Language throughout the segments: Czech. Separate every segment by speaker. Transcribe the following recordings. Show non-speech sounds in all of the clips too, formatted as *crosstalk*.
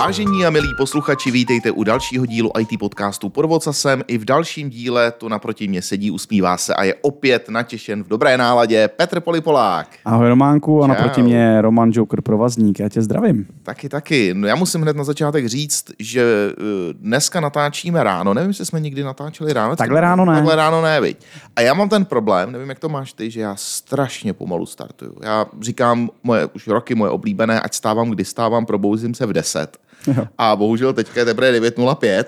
Speaker 1: Vážení a milí posluchači, vítejte u dalšího dílu IT podcastu Pod vocasem. I v dalším díle tu naproti mě sedí, usmívá se a je opět natěšen v dobré náladě Petr Polipolák.
Speaker 2: Ahoj Románku a naproti mě Roman Joker Provazník. Já tě zdravím.
Speaker 1: Taky, taky. No já musím hned na začátek říct, že eh, dneska natáčíme ráno. Nevím, jestli jsme nikdy natáčeli ráno.
Speaker 2: Takhle ráno ne.
Speaker 1: Takhle ráno ne, viď. A já mám ten problém, nevím, jak to máš ty, že já strašně pomalu startuju. Já říkám moje už roky moje oblíbené, ať stávám, kdy stávám, probouzím se v 10.
Speaker 2: Jo.
Speaker 1: A bohužel teďka je teprve 9.05.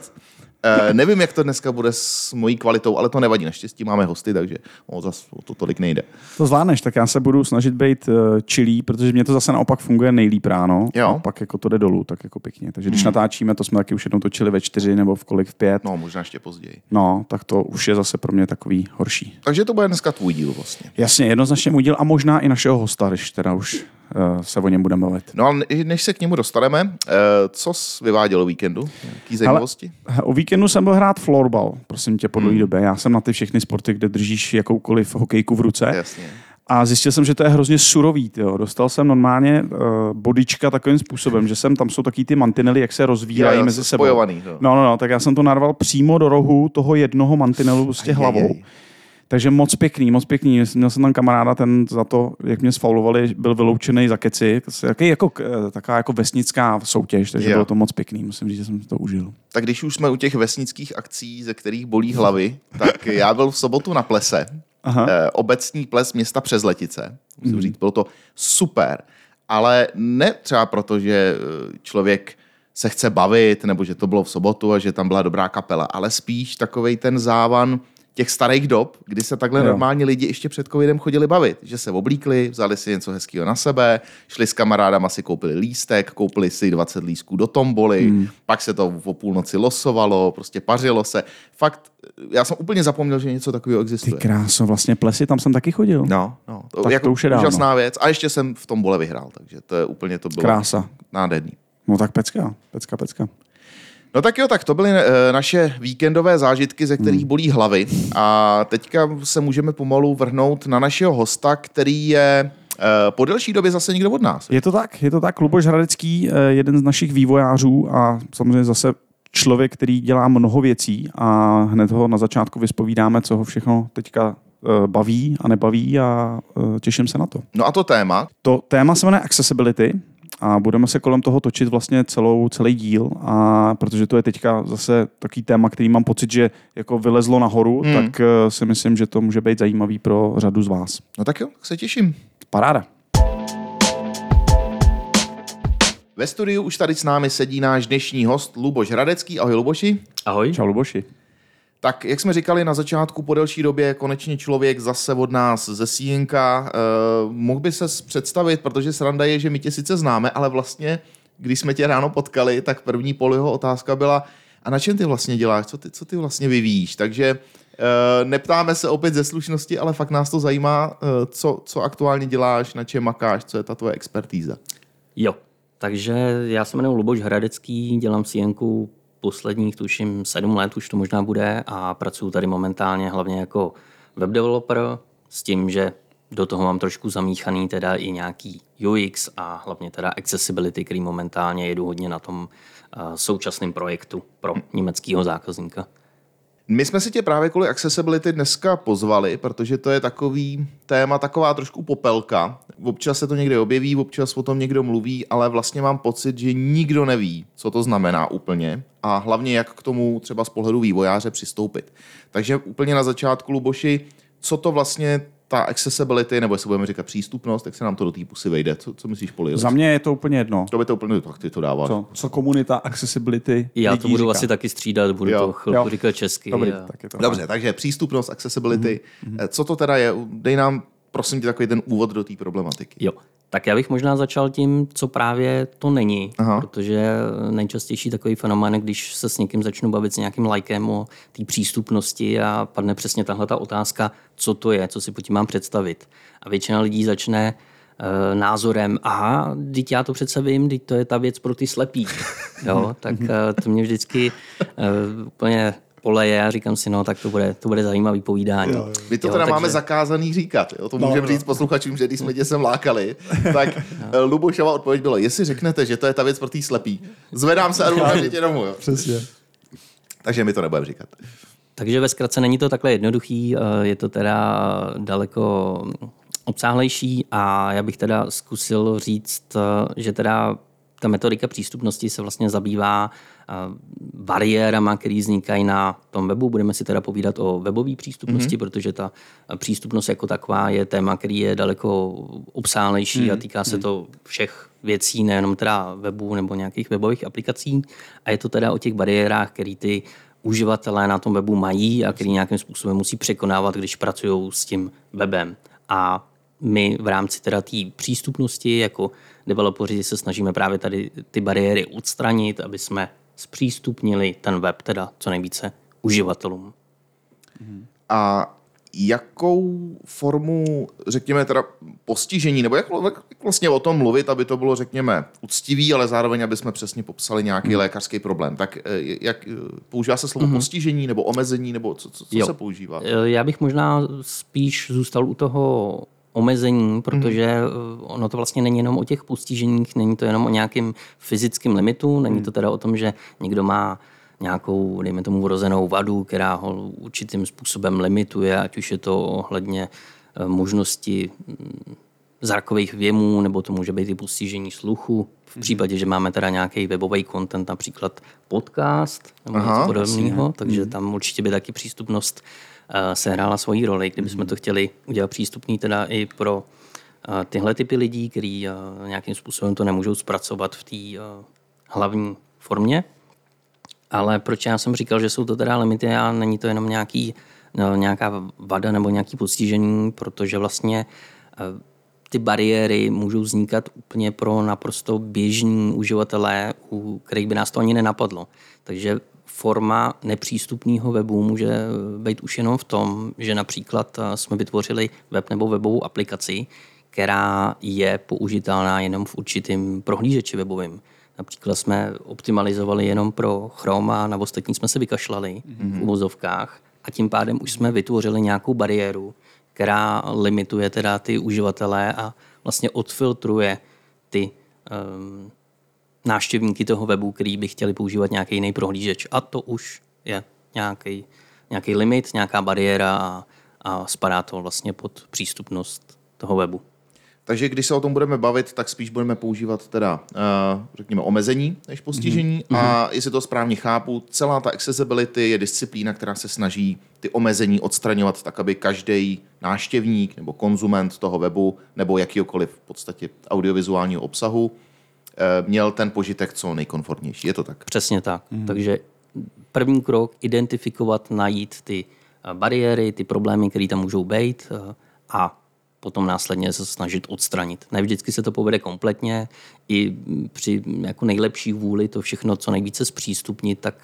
Speaker 1: Uh, nevím, jak to dneska bude s mojí kvalitou, ale to nevadí. Naštěstí máme hosty, takže o, zas, o to tolik nejde.
Speaker 2: To zvládneš, tak já se budu snažit být uh, chillý, protože mě to zase naopak funguje nejlíp ráno.
Speaker 1: Jo.
Speaker 2: A pak jako to jde dolů, tak jako pěkně. Takže když natáčíme, to jsme taky už jednou točili ve čtyři nebo v kolik v pět.
Speaker 1: No, možná ještě později.
Speaker 2: No, tak to už je zase pro mě takový horší.
Speaker 1: Takže to bude dneska tvůj díl vlastně.
Speaker 2: Jasně, jednoznačně můj díl a možná i našeho hosta, když teda už se o něm budeme bavit.
Speaker 1: No a ne- než se k němu dostaneme, eh, co jsi vyváděl o víkendu? Jaký zajímavosti?
Speaker 2: O víkendu jsem byl hrát florbal, prosím tě, po dlouhé době. Já jsem na ty všechny sporty, kde držíš jakoukoliv hokejku v ruce.
Speaker 1: Jasně.
Speaker 2: A zjistil jsem, že to je hrozně surový. Tyjo. Dostal jsem normálně uh, bodička takovým způsobem, že jsem tam jsou taky ty mantinely, jak se rozvírají
Speaker 1: jo,
Speaker 2: mezi sebou.
Speaker 1: jo.
Speaker 2: No, no, no, tak já jsem to narval přímo do rohu toho jednoho mantinelu prostě hlavou. Takže moc pěkný, moc pěkný. Měl jsem tam kamaráda, ten za to, jak mě sfaulovali, byl vyloučený za keci. Taky jako, eh, taková jako vesnická soutěž, takže
Speaker 1: Jo.
Speaker 2: bylo to moc pěkný. Musím říct, že jsem si to užil.
Speaker 1: Tak když už jsme u těch vesnických akcí, ze kterých bolí hlavy, tak já byl v sobotu na plese.
Speaker 2: Aha.
Speaker 1: Eh, obecní ples města přes Letice. Musím
Speaker 2: Mhm.
Speaker 1: říct, bylo to super. Ale ne třeba proto, že eh, člověk se chce bavit, nebo že to bylo v sobotu a že tam byla dobrá kapela, ale spíš takovej ten závan těch starých dob, kdy se takhle
Speaker 2: Jo.
Speaker 1: normálně lidi ještě před covidem chodili bavit. Že se oblíkli, vzali si něco hezkého na sebe, šli s kamarádama si koupili lístek, koupili si 20 lístků do tomboly, hmm. pak se to o půlnoci losovalo, prostě pařilo se. Fakt, já jsem úplně zapomněl, že něco takového
Speaker 2: Ty
Speaker 1: existuje.
Speaker 2: kráso, vlastně plesy, tam jsem taky chodil.
Speaker 1: No, no. To,
Speaker 2: Tak
Speaker 1: jako
Speaker 2: to už je dávno.
Speaker 1: úžasná věc. A ještě jsem v tom bole vyhrál, takže to je úplně to bylo
Speaker 2: Krása.
Speaker 1: nádherný.
Speaker 2: No tak pecka, pecka, pecka.
Speaker 1: No tak jo, tak to byly e, naše víkendové zážitky, ze
Speaker 2: Hmm.
Speaker 1: kterých bolí hlavy. A teďka se můžeme pomalu vrhnout na našeho hosta, který je e, po delší době zase někdo od nás.
Speaker 2: Je to tak, je to tak. Luboš Hradecký, eh, jeden z našich vývojářů a samozřejmě zase člověk, který dělá mnoho věcí a hned ho na začátku vyspovídáme, co ho všechno teďka eh, baví a nebaví a eh, těším se na to.
Speaker 1: No a to téma,
Speaker 2: To téma se jmenuje Accessibility a budeme se kolem toho točit vlastně celou, celý díl, a protože to je teďka zase takový téma, který mám pocit, že jako vylezlo nahoru,
Speaker 1: Hmm.
Speaker 2: tak eh, si myslím, že to může být zajímavý pro řadu z vás.
Speaker 1: no tak jo, tak se těším.
Speaker 2: Paráda.
Speaker 1: Ve studiu už tady s námi sedí náš dnešní host Luboš Hradecký. Ahoj Luboši.
Speaker 3: Ahoj.
Speaker 2: Čau Luboši.
Speaker 1: Tak, jak jsme říkali na začátku, po delší době konečně člověk zase od nás ze Sínka. Uh, mohl by se představit, protože sranda je, že my tě sice známe, ale vlastně, když jsme tě ráno potkali, tak první poloho otázka byla, a na čem ty vlastně děláš, co ty, co ty vlastně vyvíjíš? Takže uh, neptáme se opět ze slušnosti, ale fakt nás to zajímá, uh, co, co aktuálně děláš, na čem makáš, co je ta tvoje expertíza.
Speaker 3: Jo, takže já se jmenuji Luboš Hradecký, dělám CNku posledních, tuším, sedm let už to možná bude a pracuji tady momentálně hlavně jako web developer s tím, že do toho mám trošku zamíchaný teda i nějaký UX a hlavně teda accessibility, který momentálně jedu hodně na tom uh, současném projektu pro německého zákazníka.
Speaker 1: My jsme si tě právě kvůli accessibility dneska pozvali, protože to je takový téma, taková trošku popelka. Občas se to někde objeví, občas o tom někdo mluví, ale vlastně mám pocit, že nikdo neví, co to znamená úplně a hlavně jak k tomu třeba z pohledu vývojáře přistoupit. Takže úplně na začátku, Luboši, co to vlastně ta accessibility, nebo jestli budeme říkat přístupnost, tak se nám to do té pusy vejde. Co, co myslíš, Poli?
Speaker 2: Za mě je to úplně jedno.
Speaker 1: To by to úplně, tak ty to dáváš.
Speaker 2: Co, co komunita accessibility
Speaker 3: Já
Speaker 2: lidí
Speaker 3: to budu
Speaker 2: říká.
Speaker 3: asi taky střídat, budu
Speaker 1: Jo,
Speaker 3: to chvilku
Speaker 2: jo.
Speaker 3: říkat česky.
Speaker 2: Dobrý,
Speaker 3: a...
Speaker 2: tak je to.
Speaker 1: Dobře, takže přístupnost, accessibility. Mm-hmm. Co to teda je? Dej nám, prosím tě, takový ten úvod do té problematiky.
Speaker 3: Jo, tak já bych možná začal tím, co právě to není,
Speaker 1: Aha.
Speaker 3: Protože nejčastější takový fenomén, když se s někým začnu bavit s nějakým lajkem o té přístupnosti a padne přesně tahle ta otázka, co to je, co si pod tím mám představit. A většina lidí začne eh, názorem, aha, teď já to přece vím, teď to je ta věc pro ty slepý. Jo, tak eh, to mě vždycky eh, úplně poleje a říkám si, no tak to bude, to bude zajímavý povídání. Jo,
Speaker 1: My to
Speaker 3: jo,
Speaker 1: teda
Speaker 3: takže-
Speaker 1: máme zakázaný říkat. Jo? To můžeme
Speaker 4: no.
Speaker 1: říct posluchačům, že když jsme tě sem lákali, *laughs* tak eh, Lubošova odpověď bylo, jestli řeknete, že to je ta věc pro tý slepý, zvedám se a jdu okamžitě domů. Jo?
Speaker 4: Přesně.
Speaker 1: Takže my to nebudeme říkat.
Speaker 3: Takže ve zkratce není to takhle jednoduchý, eh, je to teda daleko obsáhlejší a já bych teda zkusil říct, eh, že teda ta metodika přístupnosti se vlastně zabývá eh, bariérama, které vznikají na tom webu. Budeme si teda povídat o webové přístupnosti, mm-hmm. protože ta přístupnost jako taková je téma, který je daleko obsáhlejší mm-hmm. a týká se to všech věcí, nejenom teda webu nebo nějakých webových aplikací. A je to teda o těch bariérách, které ty uživatelé na tom webu mají a který nějakým způsobem musí překonávat, když pracují s tím webem. A my v rámci teda té přístupnosti jako developeři se snažíme právě tady ty bariéry odstranit, aby jsme zpřístupnili ten web teda co nejvíce uživatelům.
Speaker 1: A jakou formu, řekněme, teda postižení, nebo jak, jak vlastně o tom mluvit, aby to bylo, řekněme, uctivý, ale zároveň, aby jsme přesně popsali nějaký
Speaker 3: Hmm.
Speaker 1: lékařský problém. Tak eh, jak, používá se slovo postižení, nebo omezení, nebo co, co, co
Speaker 3: Jo.
Speaker 1: se používá?
Speaker 3: Eh, Já bych možná spíš zůstal u toho omezení, protože
Speaker 1: Mhm.
Speaker 3: eh, ono to vlastně není jenom o těch postiženích, není to jenom o nějakém fyzickém limitu, není
Speaker 1: Mhm.
Speaker 3: to teda o tom, že někdo má nějakou, dejme tomu, vrozenou vadu, která ho určitým způsobem limituje, ať už je to ohledně eh, možnosti mm, zrakových věmů, nebo to může být i postižení sluchu. V případě, že máme teda nějaký webový content, například podcast nebo
Speaker 1: Aha,
Speaker 3: něco podobného, takže tam určitě by taky přístupnost sehrála svoji roli, kdybychom to chtěli udělat přístupný teda i pro uh, tyhle typy lidí, kteří uh, nějakým způsobem to nemůžou zpracovat v té hlavní formě. Ale proč já jsem říkal, že jsou to teda limity a není to jenom nějaký, nějaká vada nebo nějaký postižení, protože vlastně eh, ty bariéry můžou vznikat úplně pro naprosto běžní uživatelé, u kterých by nás to ani nenapadlo. Takže forma nepřístupného webu může být už jenom v tom, že například eh, jsme vytvořili web nebo webovou aplikaci, která je použitelná jenom v určitém prohlížeči webovým. Například jsme optimalizovali jenom pro Chrome a na ostatní jsme se vykašlali mm-hmm. v uvozovkách a tím pádem už jsme vytvořili nějakou bariéru, která limituje teda ty uživatele a vlastně odfiltruje ty um, návštěvníky toho webu, který by chtěli používat nějaký jiný prohlížeč. A to už je nějaký, nějaký limit, nějaká bariéra a, a spadá to vlastně pod přístupnost toho webu.
Speaker 1: Takže když se o tom budeme bavit, tak spíš budeme používat teda, uh, řekněme, omezení než postižení. Mm-hmm. A jestli to správně chápu, celá ta accessibility je disciplína, která se snaží ty omezení odstraňovat tak, aby každý náštěvník nebo konzument toho webu nebo jakýkoliv v podstatě audiovizuálního obsahu uh, měl ten požitek co nejkomfortnější. Je to tak?
Speaker 3: Přesně tak. Mm. Takže první krok, identifikovat, najít ty eh, bariéry, ty problémy, které tam můžou být a potom následně se snažit odstranit. Ne vždycky se to povede kompletně, i při jako nejlepší vůli to všechno co nejvíce zpřístupnit, tak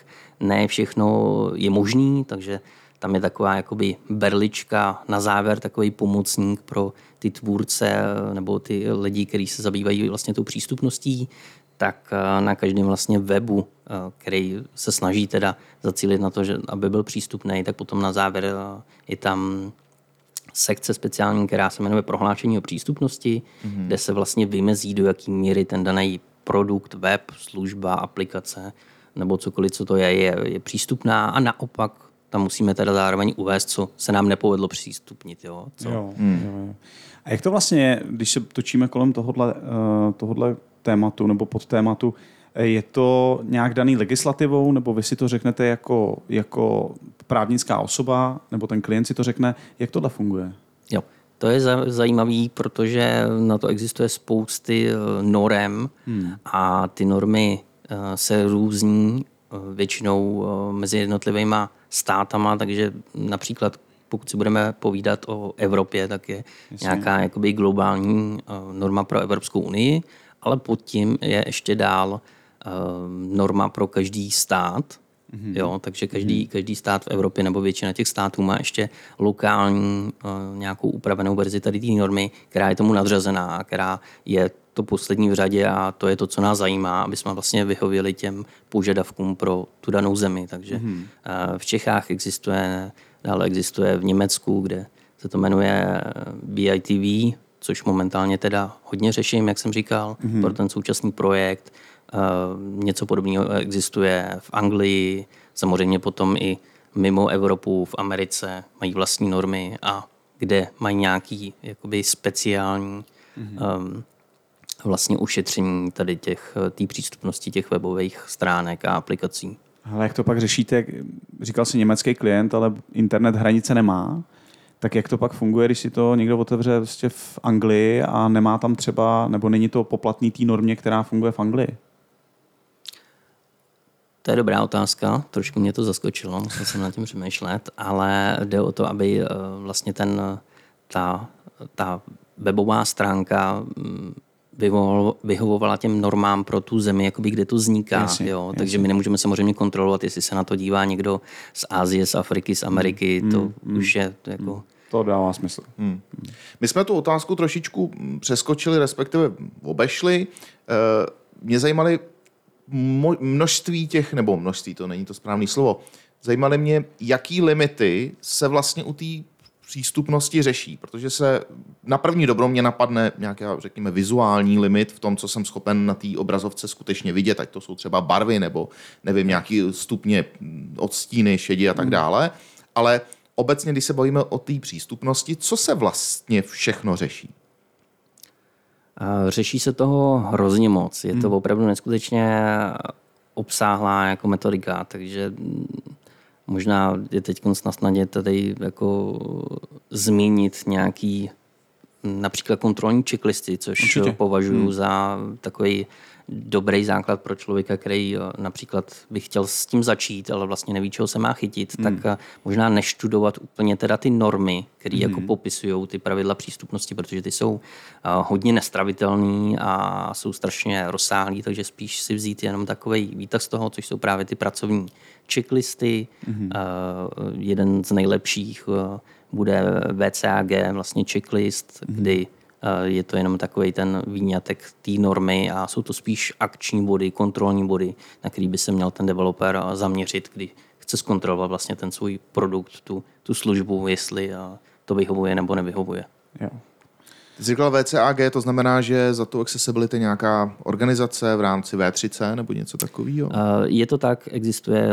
Speaker 3: ne všechno je možný, takže tam je taková jakoby berlička na závěr, takový pomocník pro ty tvůrce eh, nebo ty lidi, kteří se zabývají vlastně tou přístupností, tak eh, na každém vlastně webu, eh, který se snaží teda zacílit na to, že aby byl přístupný, tak potom na závěr je tam sekce speciální, která se jmenuje prohlášení o přístupnosti, mm-hmm. kde se vlastně vymezí, do jaký míry ten daný produkt, web, služba, aplikace nebo cokoliv, co to je, je, je přístupná a naopak tam musíme teda zároveň uvést, co se nám nepovedlo přístupnit. Jo? Co?
Speaker 2: Jo, hmm. jo, jo. A jak to vlastně je, když se točíme kolem tohohle, uh, tohohle tématu nebo podtématu, eh, je to nějak daný legislativou, nebo vy si to řeknete jako, jako právnická osoba, nebo ten klient si to řekne, jak tohle funguje?
Speaker 3: Jo, to je za- zajímavý, protože na to existuje spousty eh, norem hmm. a ty normy eh, se různí eh, většinou mezi jednotlivými státama, takže například pokud si budeme povídat o Evropě, tak je Jasně. nějaká jakoby globální norma pro Evropskou unii, ale pod tím je ještě dál norma pro každý stát Mm-hmm. Jo, takže každý, každý stát v Evropě nebo většina těch států má ještě lokální uh, nějakou upravenou verzi tady té normy, která je tomu nadřazená, která je to poslední v řadě a to je to, co nás zajímá, aby jsme vlastně vyhověli těm požadavkům pro tu danou zemi. Takže mm-hmm. uh, v Čechách existuje, dále existuje v Německu, kde se to jmenuje BITV, což momentálně teda hodně řeším, jak jsem říkal, mm-hmm. pro ten současný projekt. Uh, něco podobného existuje v Anglii, samozřejmě potom i mimo Evropu, v Americe mají vlastní normy a kde mají nějaký jakoby speciální mm-hmm. um, vlastně ušetření tady těch, té přístupnosti těch webových stránek a aplikací.
Speaker 2: Ale jak to pak řešíte? Říkal si německý klient, ale internet hranice nemá. Tak jak to pak funguje, když si to někdo otevře vlastně v Anglii a nemá tam třeba, nebo není to poplatný té normě, která funguje v Anglii?
Speaker 3: To je dobrá otázka, trošku mě to zaskočilo, musel jsem na tím přemýšlet, ale jde o to, aby eh, vlastně ten, ta, ta webová stránka mm, vyhovovala těm normám pro tu zemi, jakoby kde to vzniká. Jasně, jo? Jasně. Takže my nemůžeme samozřejmě kontrolovat, jestli se na to dívá někdo z Ázie, z Afriky, z Ameriky. Mm, to mm, už je jako... Mm.
Speaker 2: To dává smysl.
Speaker 1: Hmm. My jsme tu otázku trošičku přeskočili, respektive obešli. Eh, mě zajímaly množství těch, nebo množství, to není to správné slovo, zajímaly mě, jaký limity se vlastně u té přístupnosti řeší, protože se na první dobro mě napadne nějaký, řekněme, vizuální limit v tom, co jsem schopen na té obrazovce skutečně vidět, ať to jsou třeba barvy nebo nevím, nějaký stupně odstíny, šedi a tak hmm. dále, ale obecně, když se bavíme o té přístupnosti, co se vlastně všechno řeší?
Speaker 3: Řeší se toho hrozně moc. Je to hmm. opravdu neskutečně obsáhlá jako metodika, takže možná je teď na snadě tady jako zmínit nějaký například kontrolní checklisty, což Určitě. považuji hmm. za takový dobrý základ pro člověka, který eh, například by chtěl s tím začít, ale vlastně neví, čeho se má chytit, hmm. tak eh, možná neštudovat úplně teda ty normy, které jako hmm. jako popisují ty pravidla přístupnosti, protože ty jsou eh, hodně nestravitelné a jsou strašně rozsáhlé, takže spíš si vzít jenom takový výtah z toho, což jsou právě ty pracovní checklisty. Hmm. Jeden z nejlepších bude VCAG, vlastně checklist, hmm. kdy je to jenom takový ten výňatek té normy a jsou to spíš akční body, kontrolní body, na který by se měl ten developer zaměřit, kdy chce zkontrolovat vlastně ten svůj produkt, tu, tu službu, jestli eh, to vyhovuje nebo nevyhovuje. Jo.
Speaker 1: Ty jsi říkal VCAG, to znamená, že za tu accessibility nějaká organizace v rámci V3C nebo něco takového? Eh,
Speaker 3: je to tak, existuje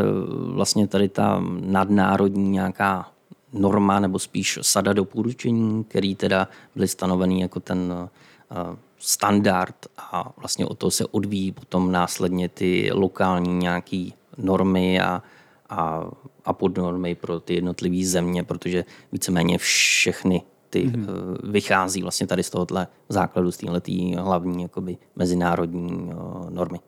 Speaker 3: vlastně tady ta nadnárodní nějaká norma nebo spíš sada doporučení, který teda byly stanoveny jako ten eh, standard a vlastně o to se odvíjí potom následně ty lokální nějaké normy a, a, a podnormy pro ty jednotlivé země, protože víceméně všechny ty mm-hmm. vychází vlastně tady z tohohle základu, z téhle hlavní jakoby mezinárodní eh, normy.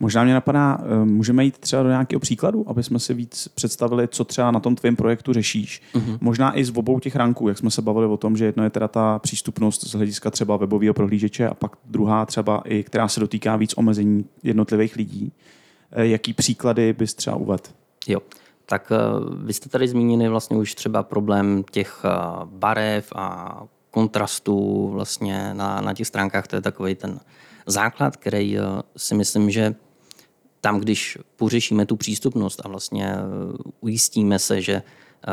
Speaker 2: Možná mě napadá, eh, můžeme jít třeba do nějakého příkladu, aby jsme si víc představili, co třeba na tom tvém projektu řešíš. Uh-huh. Možná i z obou těch ranků, jak jsme se bavili o tom, že jedno je teda ta přístupnost z hlediska třeba webového prohlížeče a pak druhá třeba i, která se dotýká víc omezení jednotlivých lidí. Eh, jaký příklady bys třeba uvedl?
Speaker 3: Jo, tak eh, vy jste tady zmínili vlastně už třeba problém těch barev a kontrastů vlastně na, na těch stránkách, to je takový ten základ, který si myslím, že tam, když pořešíme tu přístupnost a vlastně eh, ujistíme se, že eh,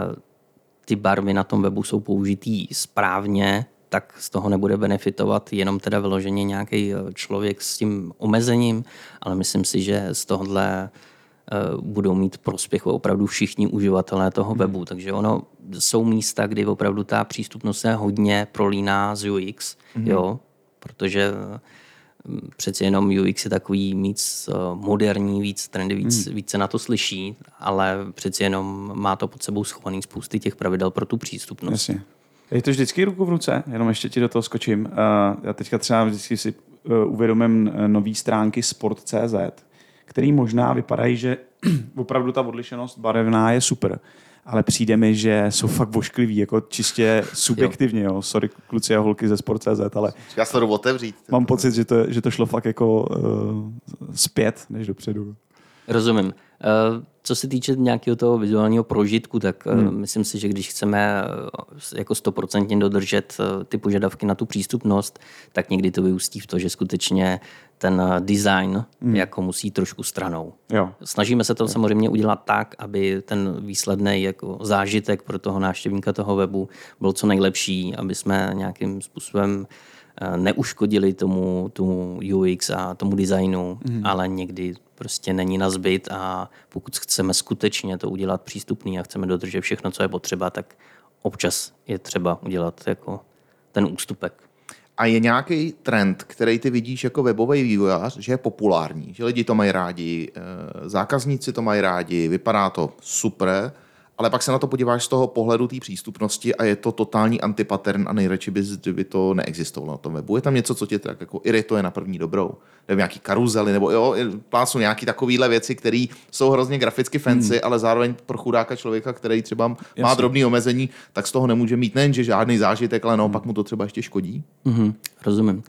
Speaker 3: ty barvy na tom webu jsou použitý správně, tak z toho nebude benefitovat jenom teda vyloženě nějaký eh, člověk s tím omezením, ale myslím si, že z tohohle budou mít prospěch opravdu všichni uživatelé toho hmm. webu. Takže ono jsou místa, kdy opravdu ta přístupnost se hodně prolíná z UX, mm. jo, protože přeci jenom UX je takový víc eh, moderní, víc trendy, víc, hmm. víc se na to slyší, ale přeci jenom má to pod sebou schovaný spousty těch pravidel pro tu přístupnost.
Speaker 2: Jasně. Je to vždycky ruku v ruce, jenom ještě ti do toho skočím. Uh, já teďka třeba vždycky si uh, uvědomím nový stránky sport.cz, který možná vypadají, že *clears throat* opravdu ta odlišenost barevná je super ale přijde mi, že jsou fakt voškliví, jako čistě subjektivně, jo. Sorry, kluci a holky ze Sport.cz, ale...
Speaker 1: Já se to otevřít.
Speaker 2: Mám pocit, že to, že to šlo fakt jako uh, zpět, než dopředu.
Speaker 3: Rozumím. Uh, co se týče nějakého toho vizuálního prožitku, tak
Speaker 2: Hmm.
Speaker 3: hmm. myslím si, že když chceme eh, jako stoprocentně dodržet eh, ty požadavky na tu přístupnost, tak někdy to vyústí v to, že skutečně ten eh, design hmm. jako musí trošku stranou.
Speaker 2: Jo.
Speaker 3: Snažíme se to samozřejmě udělat tak, aby ten výsledný jako zážitek pro toho návštěvníka toho webu byl co nejlepší, aby jsme nějakým způsobem eh, neuškodili tomu, tomu UX a tomu designu, mm. ale někdy prostě není na zbyt a pokud chceme skutečně to udělat přístupný a chceme dodržet všechno, co je potřeba, tak občas je třeba udělat jako ten ústupek.
Speaker 1: A je nějaký trend, který ty vidíš jako webový vývojář, že je populární, že lidi to mají rádi, eh, zákazníci to mají rádi, vypadá to super, ale pak se na to podíváš z toho pohledu té přístupnosti a je to totální antipattern a nejradši bys, kdyby to neexistovalo na tom webu. Je tam něco, co tě tak jako irituje na první dobrou? Nebo nějaký karuzely, nebo jo, plácnu nějaký takovýhle věci, které jsou hrozně graficky fancy, hmm. ale zároveň pro chudáka člověka, který třeba má
Speaker 2: Jasně.
Speaker 1: drobný omezení, tak z toho nemůže mít nejen, že žádný zážitek, ale naopak mu to třeba ještě škodí.
Speaker 3: Mhm, rozumím.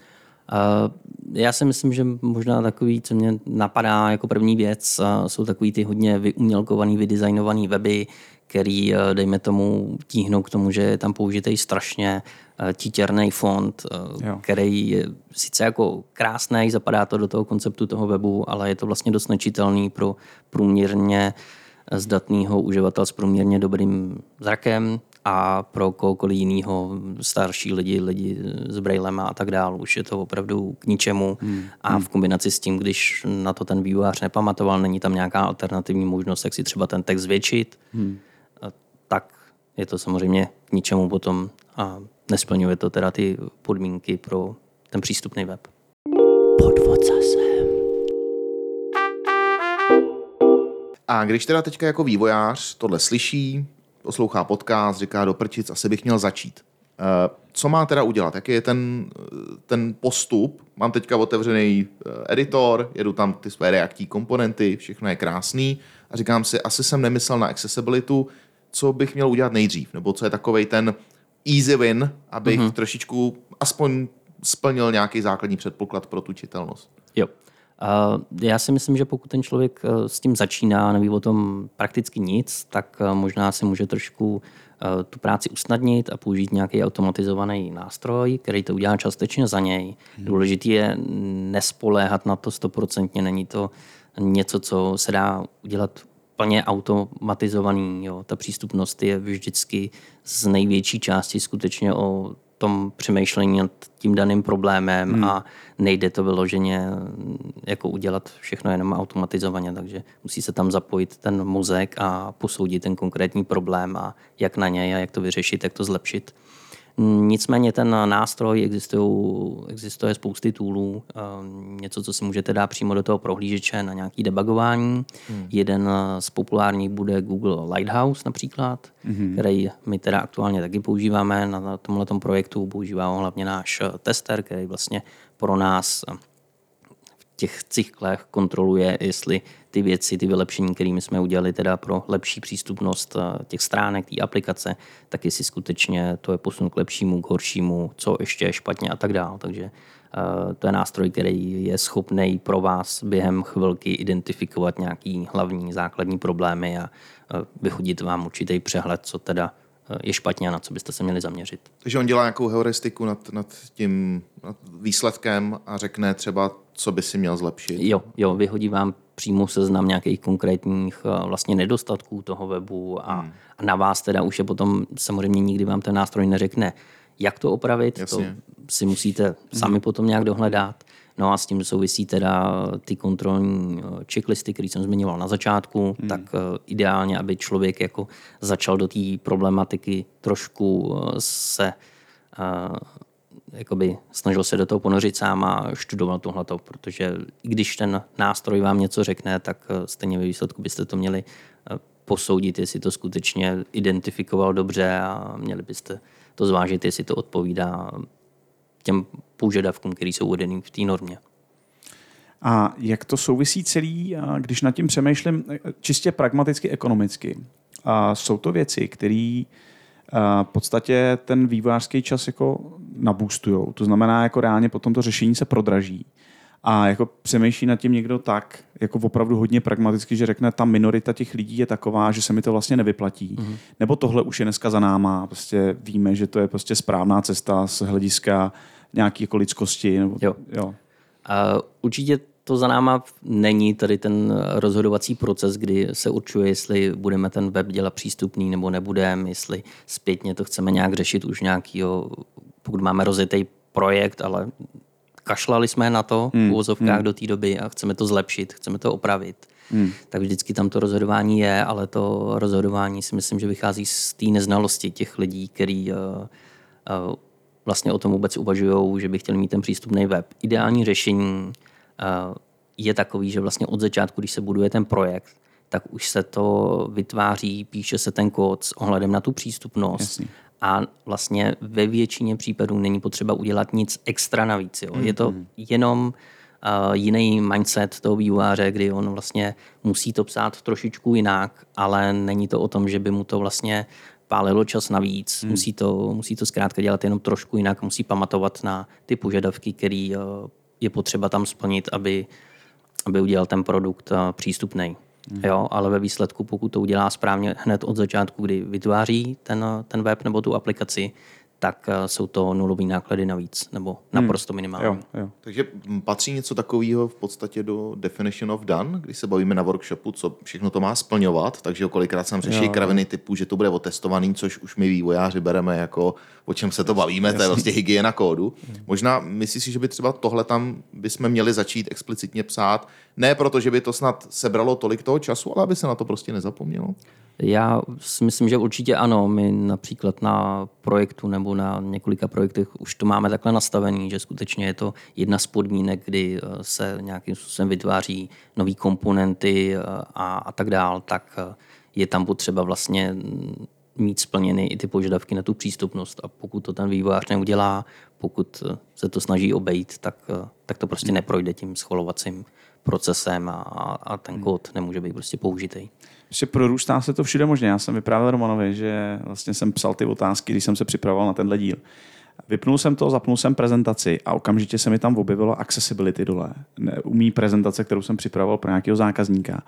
Speaker 3: Uh, já si myslím, že možná takový, co mě napadá jako první věc, uh, jsou takový ty hodně vyumělkovaný, vydesignovaný weby, který, uh, dejme tomu, tíhnou k tomu, že je tam použitý strašně uh, títěrný font, uh,
Speaker 2: Jo.
Speaker 3: který je sice jako krásný, zapadá to do toho konceptu toho webu, ale je to vlastně dost nečitelný pro průměrně zdatného uživatel s průměrně dobrým zrakem a pro kohokoliv jiného, starší lidi, lidi s brailem a tak dále, už je to opravdu k ničemu. Hmm. A v kombinaci s tím, když na to ten vývojář nepamatoval, není tam nějaká alternativní možnost, jak si třeba ten text zvětšit, hmm. Tak je to samozřejmě k ničemu potom a nesplňuje to teda ty podmínky pro ten přístupný web.
Speaker 5: Podvod zase.
Speaker 1: A když teda teďka jako vývojář tohle slyší, poslouchá podcast, říká do prčic, asi bych měl začít. Eh, Co má teda udělat? Jaký je ten, ten postup? Mám teďka otevřený eh, editor, jedu tam ty své reaktní komponenty, všechno je krásný a říkám si, asi jsem nemyslel na accessibilitu, co bych měl udělat nejdřív, nebo co je takový ten easy win, abych mm-hmm. trošičku aspoň splnil nějaký základní předpoklad pro tu čitelnost.
Speaker 3: Jo. A já si myslím, že pokud ten člověk eh, s tím začíná, neví o tom prakticky nic, tak eh, možná si může trošku eh, tu práci usnadnit a použít nějaký automatizovaný nástroj, který to udělá částečně za něj. Hmm. Důležité je nespoléhat na to stoprocentně, není to něco, co se dá udělat plně automatizovaný. Jo. Ta přístupnost je vždycky z největší části skutečně o tom přemýšlení nad tím daným problémem hmm. a nejde to vyloženě jako udělat všechno jenom automatizovaně, takže musí se tam zapojit ten mozek a posoudit ten konkrétní problém a jak na něj a jak to vyřešit, jak to zlepšit. Nicméně ten nástroj existuje spousty toolů, něco, co si můžete dát přímo do toho prohlížeče na nějaký debugování. Hmm. Jeden z populárních bude Google Lighthouse například, hmm. který my teda aktuálně taky používáme na tomhle projektu. Používá ho hlavně náš tester, který vlastně pro nás těch cyklech kontroluje, jestli ty věci, ty vylepšení, kterými jsme udělali teda pro lepší přístupnost těch stránek, té aplikace, tak jestli skutečně to je posun k lepšímu, k horšímu, co ještě je špatně a tak dále. Takže uh, to je nástroj, který je schopný pro vás během chvilky identifikovat nějaký hlavní základní problémy a uh, vychodit vám určitý přehled, co teda je špatně a na co byste se měli zaměřit.
Speaker 1: Takže on dělá nějakou heuristiku nad, nad tím nad výsledkem a řekne třeba, co by si měl zlepšit.
Speaker 3: Jo, jo, vyhodí vám přímo seznam nějakých konkrétních vlastně nedostatků toho webu a, hmm. a na vás teda už je potom samozřejmě nikdy vám ten nástroj neřekne, jak to opravit, Jasně. to si musíte sami hmm. potom nějak dohledat. No a s tím souvisí teda ty kontrolní checklisty, které jsem zmiňoval na začátku, hmm. tak ideálně, aby člověk jako začal do té problematiky trošku se jakoby snažil se do toho ponořit sám a študoval tohleto, protože i když ten nástroj vám něco řekne, tak stejně ve výsledku byste to měli posoudit, jestli to skutečně identifikoval dobře a měli byste to zvážit, jestli to odpovídá těm požadavkům, které jsou uvedeny v té normě.
Speaker 2: A jak to souvisí celý, když nad tím přemýšlím čistě pragmaticky, ekonomicky? A jsou to věci, které v podstatě ten vývojářský čas jako nabůstujou. To znamená, jako reálně potom to řešení se prodraží. A jako přemýšlí nad tím někdo tak, jako opravdu hodně pragmaticky, že řekne, ta minorita těch lidí je taková, že se mi to vlastně nevyplatí. Mm-hmm. Nebo tohle už je dneska za náma, prostě víme, že to je prostě správná cesta z hlediska nějaké jako lidskosti. Nebo,
Speaker 3: Jo.
Speaker 2: jo.
Speaker 3: A určitě to za náma není tady ten rozhodovací proces, kdy se určuje, jestli budeme ten web dělat přístupný nebo nebudeme, jestli zpětně to chceme nějak řešit už nějakýho, pokud máme rozjetý projekt, ale kašlali jsme na to v úvozovkách do té doby a chceme to zlepšit, chceme to opravit. Tak vždycky tam to rozhodování je, ale to rozhodování si myslím, že vychází z té neznalosti těch lidí, který uh, uh, vlastně o tom vůbec uvažují, že by chtěli mít ten přístupný web. Ideální řešení uh, je takový, že vlastně od začátku, když se buduje ten projekt, tak už se to vytváří, píše se ten kód s ohledem na tu přístupnost.
Speaker 2: Jasně.
Speaker 3: A vlastně ve většině případů není potřeba udělat nic extra navíc. Jo. Je to jenom uh, jiný mindset toho vývojáře, kdy on vlastně musí to psát trošičku jinak, ale není to o tom, že by mu to vlastně pálilo čas navíc. Hmm. Musí, to, musí to zkrátka dělat jenom trošku jinak, musí pamatovat na ty požadavky, které uh, je potřeba tam splnit, aby, aby udělal ten produkt uh, přístupný. Hmm. Jo, ale ve výsledku, pokud to udělá správně hned od začátku, kdy vytváří ten, ten web nebo tu aplikaci, tak uh, jsou to nulové náklady navíc, nebo naprosto minimální.
Speaker 2: Jo, jo.
Speaker 1: Takže patří něco takového v podstatě do definition of done, když se bavíme na workshopu, co všechno to má splňovat, takže kolikrát jsem řeší
Speaker 2: Jo,
Speaker 1: kraviny typu, že to bude otestovaný, což už my vývojáři bereme jako o čem se to bavíme, to je vlastně hygiena kódu. Možná myslíš si, že by třeba tohle tam bychom měli začít explicitně psát, ne proto, že by to snad sebralo tolik toho času, ale aby se na to prostě nezapomnělo?
Speaker 3: Já si myslím, že určitě ano. My například na projektu nebo na několika projektech už to máme takhle nastavený, že skutečně je to jedna z podmínek, kdy eh, se nějakým způsobem vytváří nové komponenty eh, a, a tak dál, tak eh, je tam potřeba vlastně mm, mít splněny i ty požadavky na tu přístupnost. A pokud to ten vývojář neudělá, pokud se to snaží obejít, tak, tak to prostě neprojde tím schvalovacím procesem a, a ten kód nemůže být prostě použitý.
Speaker 2: Prostě prorůstá se to všude možně. Já jsem vyprávěl Romanovi, že vlastně jsem psal ty otázky, když jsem se připravoval na tenhle díl. Vypnul jsem to, zapnul jsem prezentaci a okamžitě se mi tam objevilo accessibility dole. Umí prezentace, kterou jsem připravoval pro nějakého zákazníka.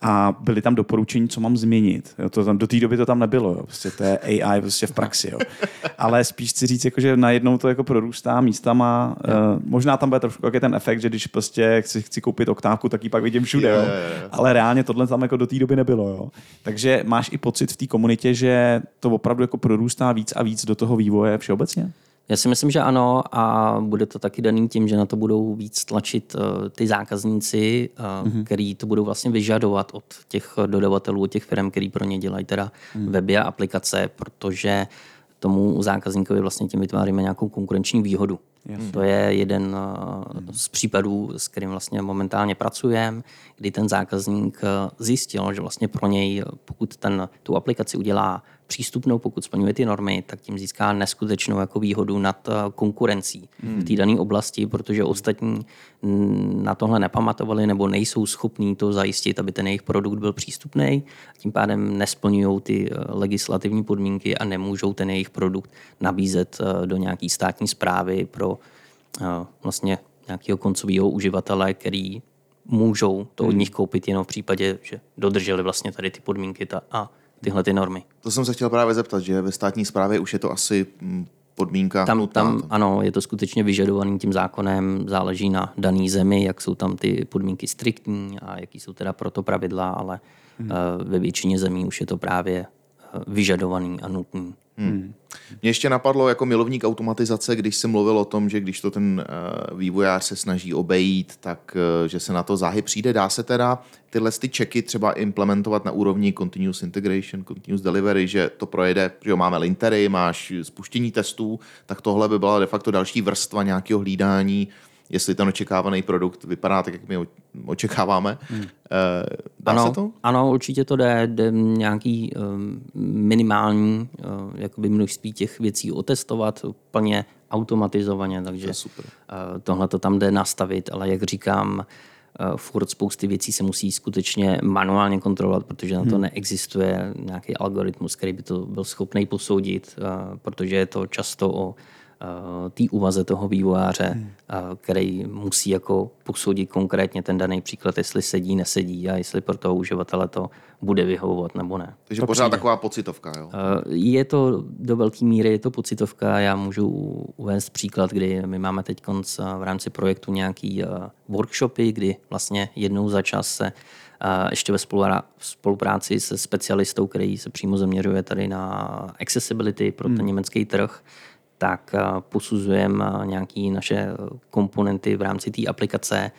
Speaker 2: A byly tam doporučení, co mám změnit. Jo, to tam, do té doby to tam nebylo. Jo. Prostě to je AI prostě v praxi. Jo. *laughs* Ale spíš chci říct, jako, že najednou to jako prorůstá místama. Uh, možná tam bude trošku jaký ten efekt, že když prostě chci, chci koupit oktávku, tak ji pak vidím všude. Jo. Ale reálně tohle tam jako do té doby nebylo. Jo. Takže máš i pocit v té komunitě, že to opravdu jako prorůstá víc a víc do toho vývoje všeobecně?
Speaker 3: Já si myslím, že ano a bude to taky daný tím, že na to budou víc tlačit uh, ty zákazníci, uh, mm-hmm. který to budou vlastně vyžadovat od těch dodavatelů, od těch firm, který pro ně dělají teda mm. weby a aplikace, protože tomu zákazníkovi vlastně tím vytváříme nějakou konkurenční výhodu.
Speaker 2: Jasně.
Speaker 3: To je jeden uh, z případů, s kterým vlastně momentálně pracujeme, kdy ten zákazník uh, zjistil, že vlastně pro něj, uh, pokud ten, tu aplikaci udělá přístupnou, pokud splňuje ty normy, tak tím získá neskutečnou jako výhodu nad konkurencí v té dané oblasti, protože ostatní mm, na tohle nepamatovali nebo nejsou schopní to zajistit, aby ten jejich produkt byl přístupný. Tím pádem nesplňují ty legislativní podmínky a nemůžou ten jejich produkt nabízet do nějaké státní zprávy pro vlastně nějakého koncového uživatele, který můžou to od nich koupit jenom v případě, že dodrželi vlastně tady ty podmínky ta, a tyhle ty normy.
Speaker 1: To jsem se chtěl právě zeptat, že ve státní správě už je to asi mm, podmínka
Speaker 3: Tam,
Speaker 1: nutná.
Speaker 3: tam ano, je to skutečně vyžadovaný tím zákonem, záleží na daný zemi, jak jsou tam ty podmínky striktní a jaký jsou teda proto pravidla, ale hmm. ve většině zemí už je to právě eh, vyžadovaný a nutný.
Speaker 1: Mě ještě napadlo jako milovník automatizace, když se mluvil o tom, že když to ten eh, vývojář se snaží obejít, tak eh, že se na to záhy přijde. Dá se teda tyhle ty checky třeba implementovat na úrovni continuous integration, continuous delivery, že to projede, že jo, máme lintery, máš spuštění testů, tak tohle by byla de facto další vrstva nějakého hlídání, jestli ten očekávaný produkt vypadá tak, jak my očekáváme. Hmm. Dá
Speaker 3: ano,
Speaker 1: se to?
Speaker 3: Ano, určitě to jde, jde nějaký um, minimální uh, jakoby množství těch věcí otestovat plně automatizovaně, takže
Speaker 1: super.
Speaker 3: uh, tohle to tam jde nastavit, ale jak říkám, uh, furt spousty věcí se musí skutečně manuálně kontrolovat, protože na to neexistuje nějaký algoritmus, který by to byl schopný posoudit, uh, protože je to často o té úvaze toho vývojáře, hmm. který musí jako posoudit konkrétně ten daný příklad, jestli sedí, nesedí a jestli pro toho uživatele to bude vyhovovat nebo ne.
Speaker 1: Takže
Speaker 2: To
Speaker 1: pořád
Speaker 2: přijde.
Speaker 1: taková pocitovka, jo?
Speaker 3: Je to do velké míry je to pocitovka. Já můžu uvést příklad, kdy my máme teď v rámci projektu nějaký eh, workshopy, kdy vlastně jednou za čas se eh, ještě ve spolupráci se specialistou, který se přímo zaměřuje tady na accessibility pro ten německý trh, tak eh, posuzujeme nějaké naše eh, komponenty v rámci té aplikace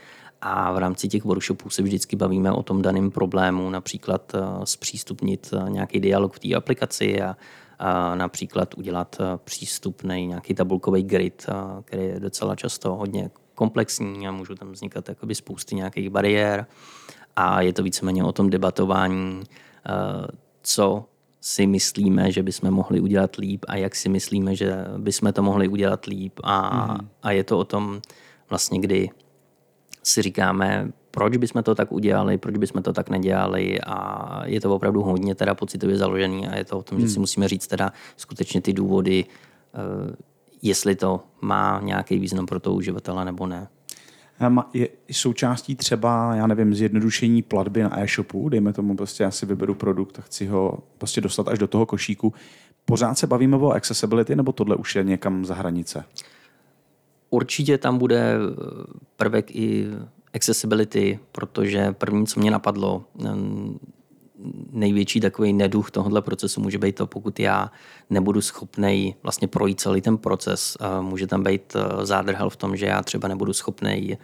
Speaker 3: a v rámci těch workshopů se vždycky bavíme o tom daném problému, například eh, zpřístupnit eh, nějaký dialog v té aplikaci a, například udělat eh, přístupný nějaký tabulkový grid, eh, který je docela často hodně komplexní a můžou tam vznikat jakoby spousty nějakých bariér. A je to víceméně o tom debatování, eh, co si myslíme, že bychom mohli udělat líp a jak si myslíme, že bychom to mohli udělat líp a, mm. a je to o tom vlastně, kdy si říkáme, proč bychom to tak udělali, proč bychom to tak nedělali a je to opravdu hodně teda pocitově založený a je to o tom, že si musíme říct teda skutečně ty důvody, eh, jestli to má nějaký význam pro toho uživatele nebo ne.
Speaker 2: Ma- Je součástí třeba, já nevím, zjednodušení platby na e-shopu, dejme tomu prostě, já si vyberu produkt a chci ho prostě dostat až do toho košíku. Pořád se bavíme o accessibility, nebo tohle už je někam za hranice?
Speaker 3: Určitě tam bude eh, prvek i accessibility, protože první, co mě napadlo, mm, největší takový neduch tohohle procesu může být to, pokud já nebudu schopný vlastně projít celý ten proces. Eh, Může tam být eh, zádrhel v tom, že já třeba nebudu schopný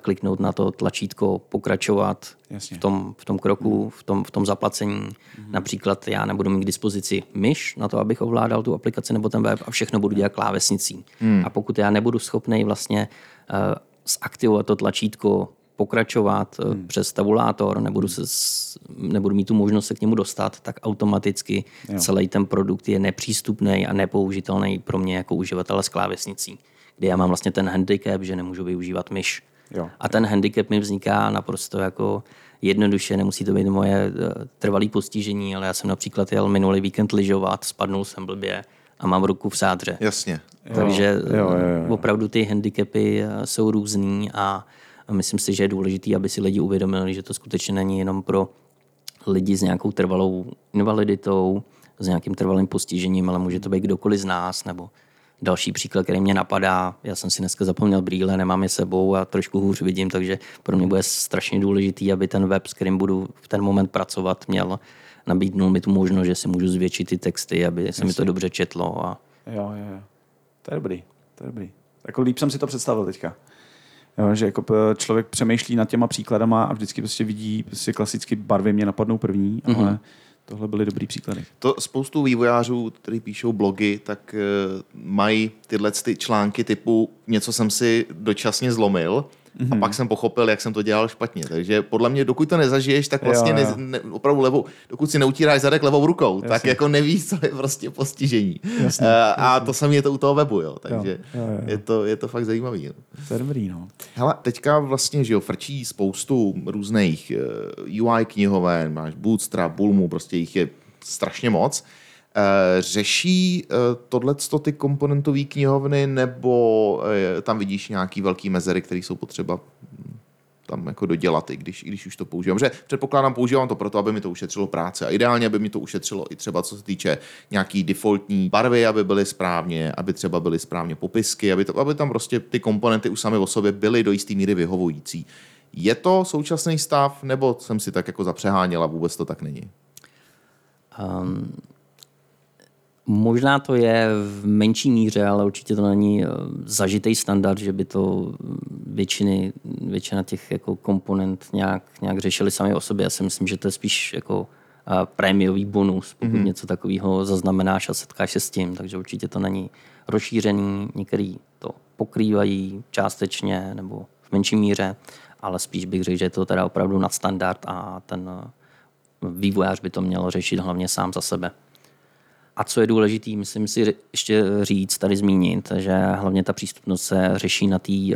Speaker 3: kliknout na to tlačítko, pokračovat
Speaker 2: Jasně.
Speaker 3: v tom, v tom kroku, v tom, v tom zaplacení. Například já nebudu mít k dispozici myš na to, abych ovládal tu aplikaci nebo ten web a všechno budu dělat klávesnicí. A pokud já nebudu schopný vlastně uh, zaktivovat to tlačítko, pokračovat uh, přes tabulátor, nebudu, se, s- nebudu mít tu možnost se k němu dostat, tak automaticky
Speaker 2: Jo.
Speaker 3: celý ten produkt je nepřístupný a nepoužitelný pro mě jako uživatele s klávesnicí, kde já mám vlastně ten handicap, že nemůžu využívat myš.
Speaker 2: Jo.
Speaker 3: A ten handicap mi vzniká naprosto jako jednoduše, nemusí to být moje eh, trvalé postižení, ale já jsem například jel minulý víkend lyžovat, spadnul jsem blbě a mám ruku v sádře.
Speaker 1: Jasně.
Speaker 3: Takže
Speaker 2: jo, jo, jo.
Speaker 3: eh, opravdu ty handicapy eh, jsou různý a a myslím si, že je důležité, aby si lidi uvědomili, že to skutečně není jenom pro lidi s nějakou trvalou invaliditou, s nějakým trvalým postižením, ale může to být kdokoliv z nás, nebo další příklad, který mě napadá, já jsem si dneska zapomněl brýle, nemám je sebou a trošku hůř vidím, takže pro mě bude strašně důležitý, aby ten web, s kterým budu v ten moment pracovat, měl nabídnul mi tu možnost, že si můžu zvětšit ty texty, aby se mi to dobře četlo a
Speaker 2: Jo, jo, jo. To je dobrý, to je dobrý. Jako líp jsem si to představil teďka. Jo, že jako p- člověk přemýšlí nad těma příkladama a vždycky prostě vidí prostě klasicky barvy mě napadnou první, mm-hmm. ale tohle byly dobrý příklady.
Speaker 1: To spoustu vývojářů, kteří píšou blogy, tak uh, mají tyhle ty články typu něco jsem si dočasně zlomil mm-hmm. a pak jsem pochopil, jak jsem to dělal špatně. Takže podle mě, dokud to nezažiješ, tak vlastně
Speaker 2: Jo,
Speaker 1: jo. Ne, ne, opravdu levou, dokud si neutíráš zadek levou rukou, Jasně. tak
Speaker 2: Jasně.
Speaker 1: jako nevíš, co je prostě postižení.
Speaker 2: Jasně,
Speaker 1: uh, a to samé je to u toho webu, jo. Takže
Speaker 2: Jo, jo, jo.
Speaker 1: Je, to, je to fakt zajímavý. Jo.
Speaker 2: To je dobrý, no.
Speaker 1: Hele, teďka vlastně, že jo, frčí spoustu různých uh, UI knihoven, máš Bootstrap, Bulmu, prostě jich je strašně moc. Uh, řeší uh, tohle ty komponentové knihovny, nebo uh, tam vidíš nějaký velký mezery, které jsou potřeba hm, tam jako dodělat, i když, i když už to používám. Že předpokládám, používám to proto, aby mi to ušetřilo práce a ideálně, aby mi to ušetřilo i třeba co se týče nějaký defaultní barvy, aby byly správně, aby třeba byly správně popisky, aby, to, aby tam prostě ty komponenty už sami o sobě byly do jisté míry vyhovující. Je to současný stav, nebo jsem si tak jako zapřeháněl a vůbec to tak není?
Speaker 3: Um, možná to je v menší míře, ale určitě to není eh, zažitý standard, že by to většiny, většina těch jako komponent nějak, nějak řešili sami o sobě. Já si myslím, že to je spíš jako eh, prémiový bonus, pokud mm-hmm. něco takového zaznamenáš a setkáš se s tím, takže určitě to není rozšířený, některý to pokrývají částečně nebo v menší míře, ale spíš bych řekl, že je to teda opravdu nadstandard a ten eh, vývojář by to měl řešit hlavně sám za sebe. A co je důležité, myslím si ještě říct, tady zmínit, že hlavně ta přístupnost se řeší na té uh,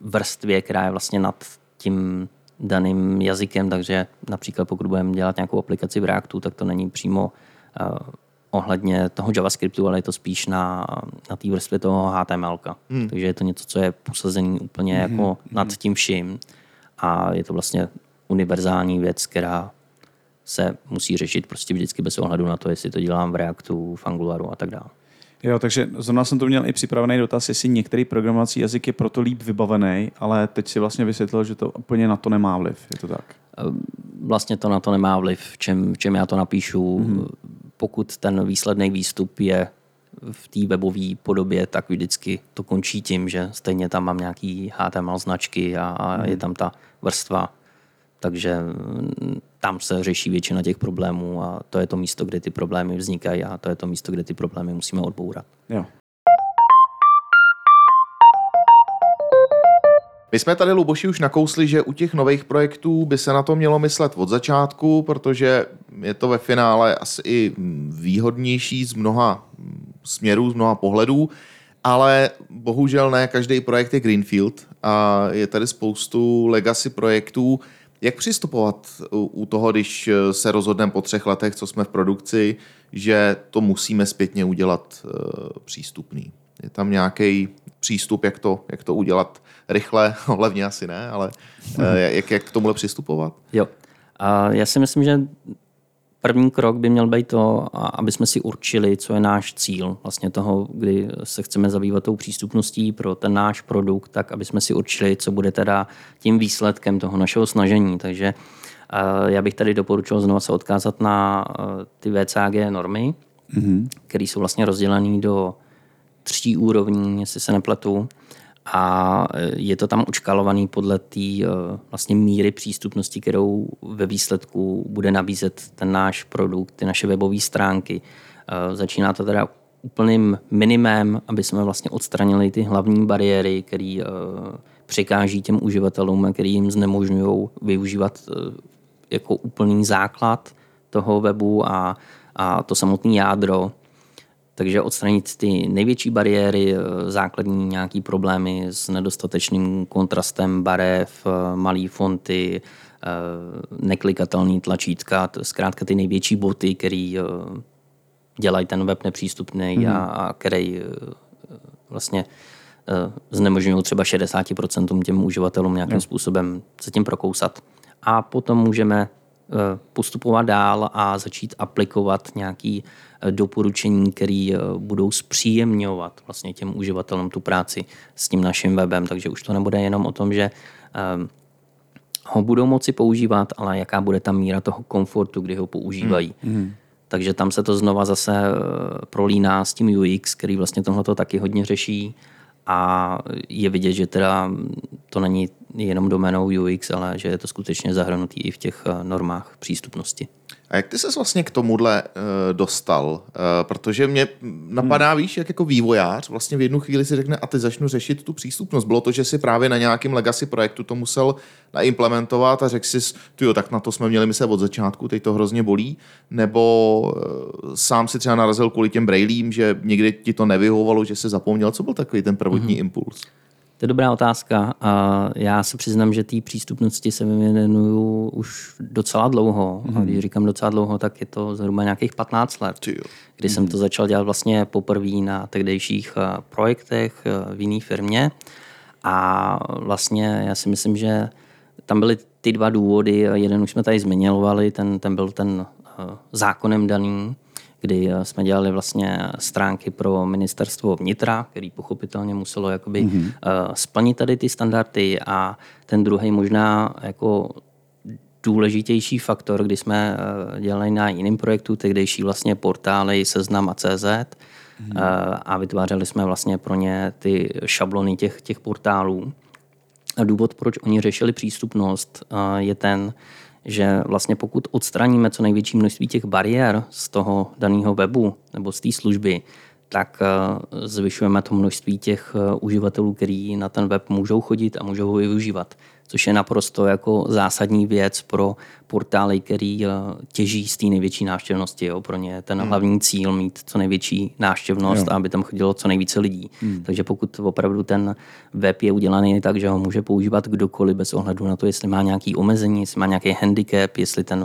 Speaker 3: vrstvě, která je vlastně nad tím daným jazykem, takže například pokud budeme dělat nějakou aplikaci v Reactu, tak to není přímo uh, ohledně toho JavaScriptu, ale je to spíš na, na té vrstvě toho HTML. Hmm. Takže je to něco, co je posazený úplně hmm. jako nad tím vším. A je to vlastně univerzální věc, která se musí řešit prostě vždycky bez ohledu na to, jestli to dělám v Reactu, v Angularu a tak dále.
Speaker 2: Jo, takže zrovna jsem to měl i připravený dotaz, jestli některý programovací jazyk je proto líp vybavený, ale teď si vlastně vysvětlil, že to úplně na to nemá vliv. Je to tak?
Speaker 3: Vlastně to na to nemá vliv, v čem, v čem já to napíšu. Mm-hmm. Pokud ten výsledný výstup je v té webové podobě, tak vždycky to končí tím, že stejně tam mám nějaký HTML značky a, a mm-hmm. je tam ta vrstva. Takže tam se řeší většina těch problémů a to je to místo, kde ty problémy vznikají a to je to místo, kde ty problémy musíme odbourat.
Speaker 2: Jo.
Speaker 1: My jsme tady, Luboši, už nakousli, že u těch nových projektů by se na to mělo myslet od začátku, protože je to ve finále asi i výhodnější z mnoha směrů, z mnoha pohledů, ale bohužel ne každý projekt je Greenfield a je tady spoustu legacy projektů, jak přistupovat u toho, když se rozhodneme po třech letech, co jsme v produkci, že to musíme zpětně udělat uh, přístupný? Je tam nějaký přístup, jak to, jak to udělat rychle, *laughs* levně asi ne, ale uh, jak, jak k tomuhle přistupovat?
Speaker 3: Jo. A já si myslím, že První krok by měl být to, aby jsme si určili, co je náš cíl vlastně toho, kdy se chceme zabývat tou přístupností pro ten náš produkt, tak aby jsme si určili, co bude teda tím výsledkem toho našeho snažení. Takže já bych tady doporučil znovu se odkázat na ty VCAG normy, mm-hmm. které jsou vlastně rozdělené do tří úrovní, jestli se nepletu a e, je to tam očkalovaný podle té e, vlastně míry přístupnosti, kterou ve výsledku bude nabízet ten náš produkt, ty naše webové stránky. E, začíná to teda úplným minimem, aby jsme vlastně odstranili ty hlavní bariéry, které překáží těm uživatelům, který jim znemožňují využívat jako úplný základ toho webu a, a to samotné jádro takže odstranit ty největší bariéry, eh, základní nějaký problémy s nedostatečným kontrastem barev, eh, malý fonty, eh, neklikatelný tlačítka, zkrátka ty největší boty, které dělají ten web nepřístupný mm. a, a který vlastně znemožňují třeba 60% těm uživatelům nějakým mm. způsobem se tím prokousat. A potom můžeme postupovat dál a začít aplikovat nějaký doporučení, které eh, budou zpříjemňovat vlastně těm uživatelům tu práci s tím naším webem. Takže už to nebude jenom o tom, že eh, ho budou moci používat, ale jaká bude ta míra toho komfortu, kdy ho používají. Hmm. Takže tam se to znova zase eh, prolíná s tím UX, který vlastně tohle taky hodně řeší a je vidět, že teda to není jenom domenou UX, ale že je to skutečně zahrnutý i v těch normách přístupnosti.
Speaker 1: A jak ty ses vlastně k tomuhle uh, dostal? Uh, protože mě napadá, hmm. víš, jak jako vývojář vlastně v jednu chvíli si řekne a ty začnu řešit tu přístupnost. Bylo to, že si právě na nějakém legacy projektu to musel naimplementovat a řekl si, jo, tak na to jsme měli myslet od začátku, teď to hrozně bolí, nebo uh, sám si třeba narazil kvůli těm brailím, že někdy ti to nevyhovovalo, že se zapomněl. Co byl takový ten prvotní hmm. impuls?
Speaker 3: To je dobrá otázka. A já se přiznám, že té přístupnosti se věnuju už docela dlouho. Mm. A když říkám docela dlouho, tak je to zhruba nějakých 15 let, kdy mm. jsem to začal dělat vlastně poprvé na tehdejších eh, projektech eh, v jiné firmě. A vlastně já si myslím, že tam byly ty dva důvody. Jeden už jsme tady zmiňovali, ten, ten byl ten eh, zákonem daný, kdy eh, jsme dělali vlastně stránky pro ministerstvo vnitra, který pochopitelně muselo jakoby mm-hmm. splnit tady ty standardy a ten druhý možná jako důležitější faktor, kdy jsme eh, dělali na jiném projektu, tehdejší vlastně portály Seznam a CZ mm-hmm. a vytvářeli jsme vlastně pro ně ty šablony těch, těch portálů. A důvod, proč oni řešili přístupnost, je ten, že vlastně pokud odstraníme co největší množství těch bariér z toho daného webu nebo z té služby, tak eh, zvyšujeme to množství těch eh, uživatelů, kteří na ten web můžou chodit a můžou ho využívat. Což je naprosto jako zásadní věc pro portály, který uh, těží z té největší návštěvnosti. Jo. Pro ně je ten hlavní cíl mít co největší návštěvnost
Speaker 2: Jo.
Speaker 3: a aby tam chodilo co nejvíce lidí. Takže pokud opravdu ten web je udělaný tak, že ho může používat kdokoliv bez ohledu na to, jestli má nějaký omezení, jestli má nějaký handicap, jestli ten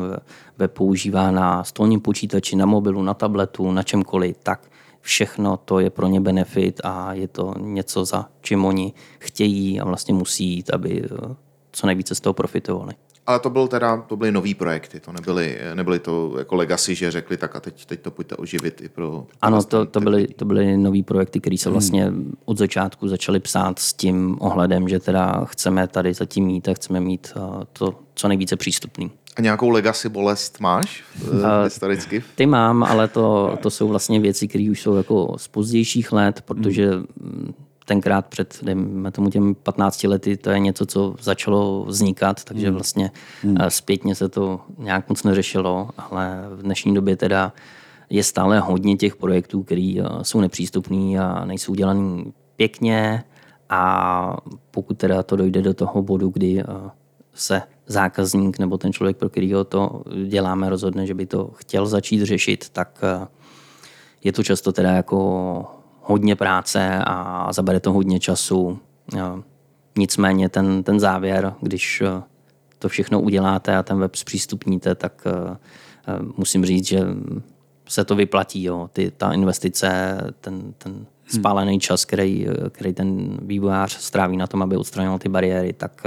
Speaker 3: web používá na stolním počítači, na mobilu, na tabletu, na čemkoliv, tak všechno to je pro ně benefit a je to něco, za čím oni chtějí a vlastně musí jít, aby eh, co nejvíce z toho profitovali.
Speaker 1: Ale to byl teda, to byly nový projekty, to nebyly, nebyly to jako legacy, že řekli tak a teď, teď to pojďte oživit i pro...
Speaker 3: Ano, to, to, byly, to byly nový projekty, které se vlastně od začátku začaly psát s tím ohledem, že teda chceme tady zatím mít a chceme mít eh, to co nejvíce přístupný.
Speaker 1: A nějakou legacy bolest máš uh, historicky?
Speaker 3: Ty mám, ale to, to jsou vlastně věci, které už jsou jako z pozdějších let, protože mm, tenkrát před, dejme tomu těm 15 lety, to je něco, co začalo vznikat, takže vlastně eh, zpětně se to nějak moc neřešilo, ale v dnešní době teda je stále hodně těch projektů, které jsou nepřístupný a nejsou udělaný pěkně. A pokud teda to dojde do toho bodu, kdy eh, se zákazník nebo ten člověk, pro kterého to děláme, rozhodne, že by to chtěl začít řešit, tak eh, je to často teda jako hodně práce a zabere to hodně času. Nicméně ten, ten závěr, když eh, to všechno uděláte a ten web zpřístupníte, tak eh, eh, musím říct, že se to vyplatí. Jo. Ty, ta investice, ten, ten spálený čas, který, který ten vývojář stráví na tom, aby odstranil ty bariéry, tak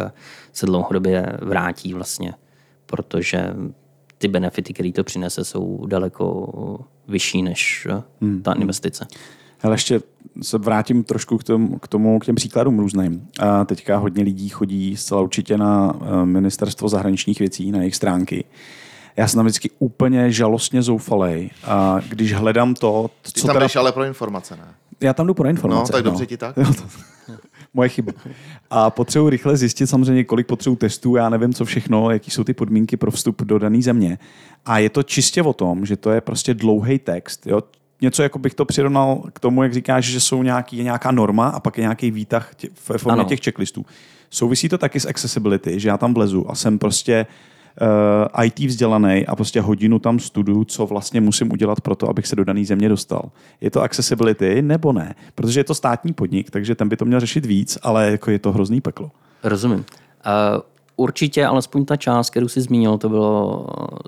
Speaker 3: se dlouhodobě vrátí vlastně, protože ty benefity, které to přinese, jsou daleko vyšší než eh, ta investice.
Speaker 2: Ale ještě se vrátím trošku k tomu, k, tomu, k těm příkladům různým. A teďka hodně lidí chodí zcela určitě na eh, ministerstvo zahraničních věcí, na jejich stránky. Já jsem tam vždycky úplně žalostně zoufalej. A když hledám to,
Speaker 1: Ty
Speaker 2: co
Speaker 1: tam
Speaker 2: teda...
Speaker 1: jdeš ale pro informace, ne?
Speaker 2: Já tam jdu pro informace.
Speaker 1: No, tak dobře ti tak. *laughs*
Speaker 2: Jo, to, *laughs* moje chyba. A potřebuji rychle zjistit samozřejmě, kolik potřebuji testů, já nevím, co všechno, jaký jsou ty podmínky pro vstup do dané země. A je to čistě o tom, že to je prostě dlouhý text. Jo? Něco, jako bych to přirovnal k tomu, jak říkáš, že jsou nějaký, je nějaká norma a pak je nějaký výtah tě, ve formě
Speaker 3: Ano.
Speaker 2: těch checklistů. Souvisí to taky s accessibility, že já tam vlezu a jsem prostě uh, IT vzdělaný a prostě hodinu tam studuju, co vlastně musím udělat pro to, abych se do dané země dostal. Je to accessibility nebo ne? Protože je to státní podnik, takže ten by to měl řešit víc, ale jako je to hrozný peklo.
Speaker 3: Rozumím. Uh, určitě, alespoň ta část, kterou jsi zmínil, to bylo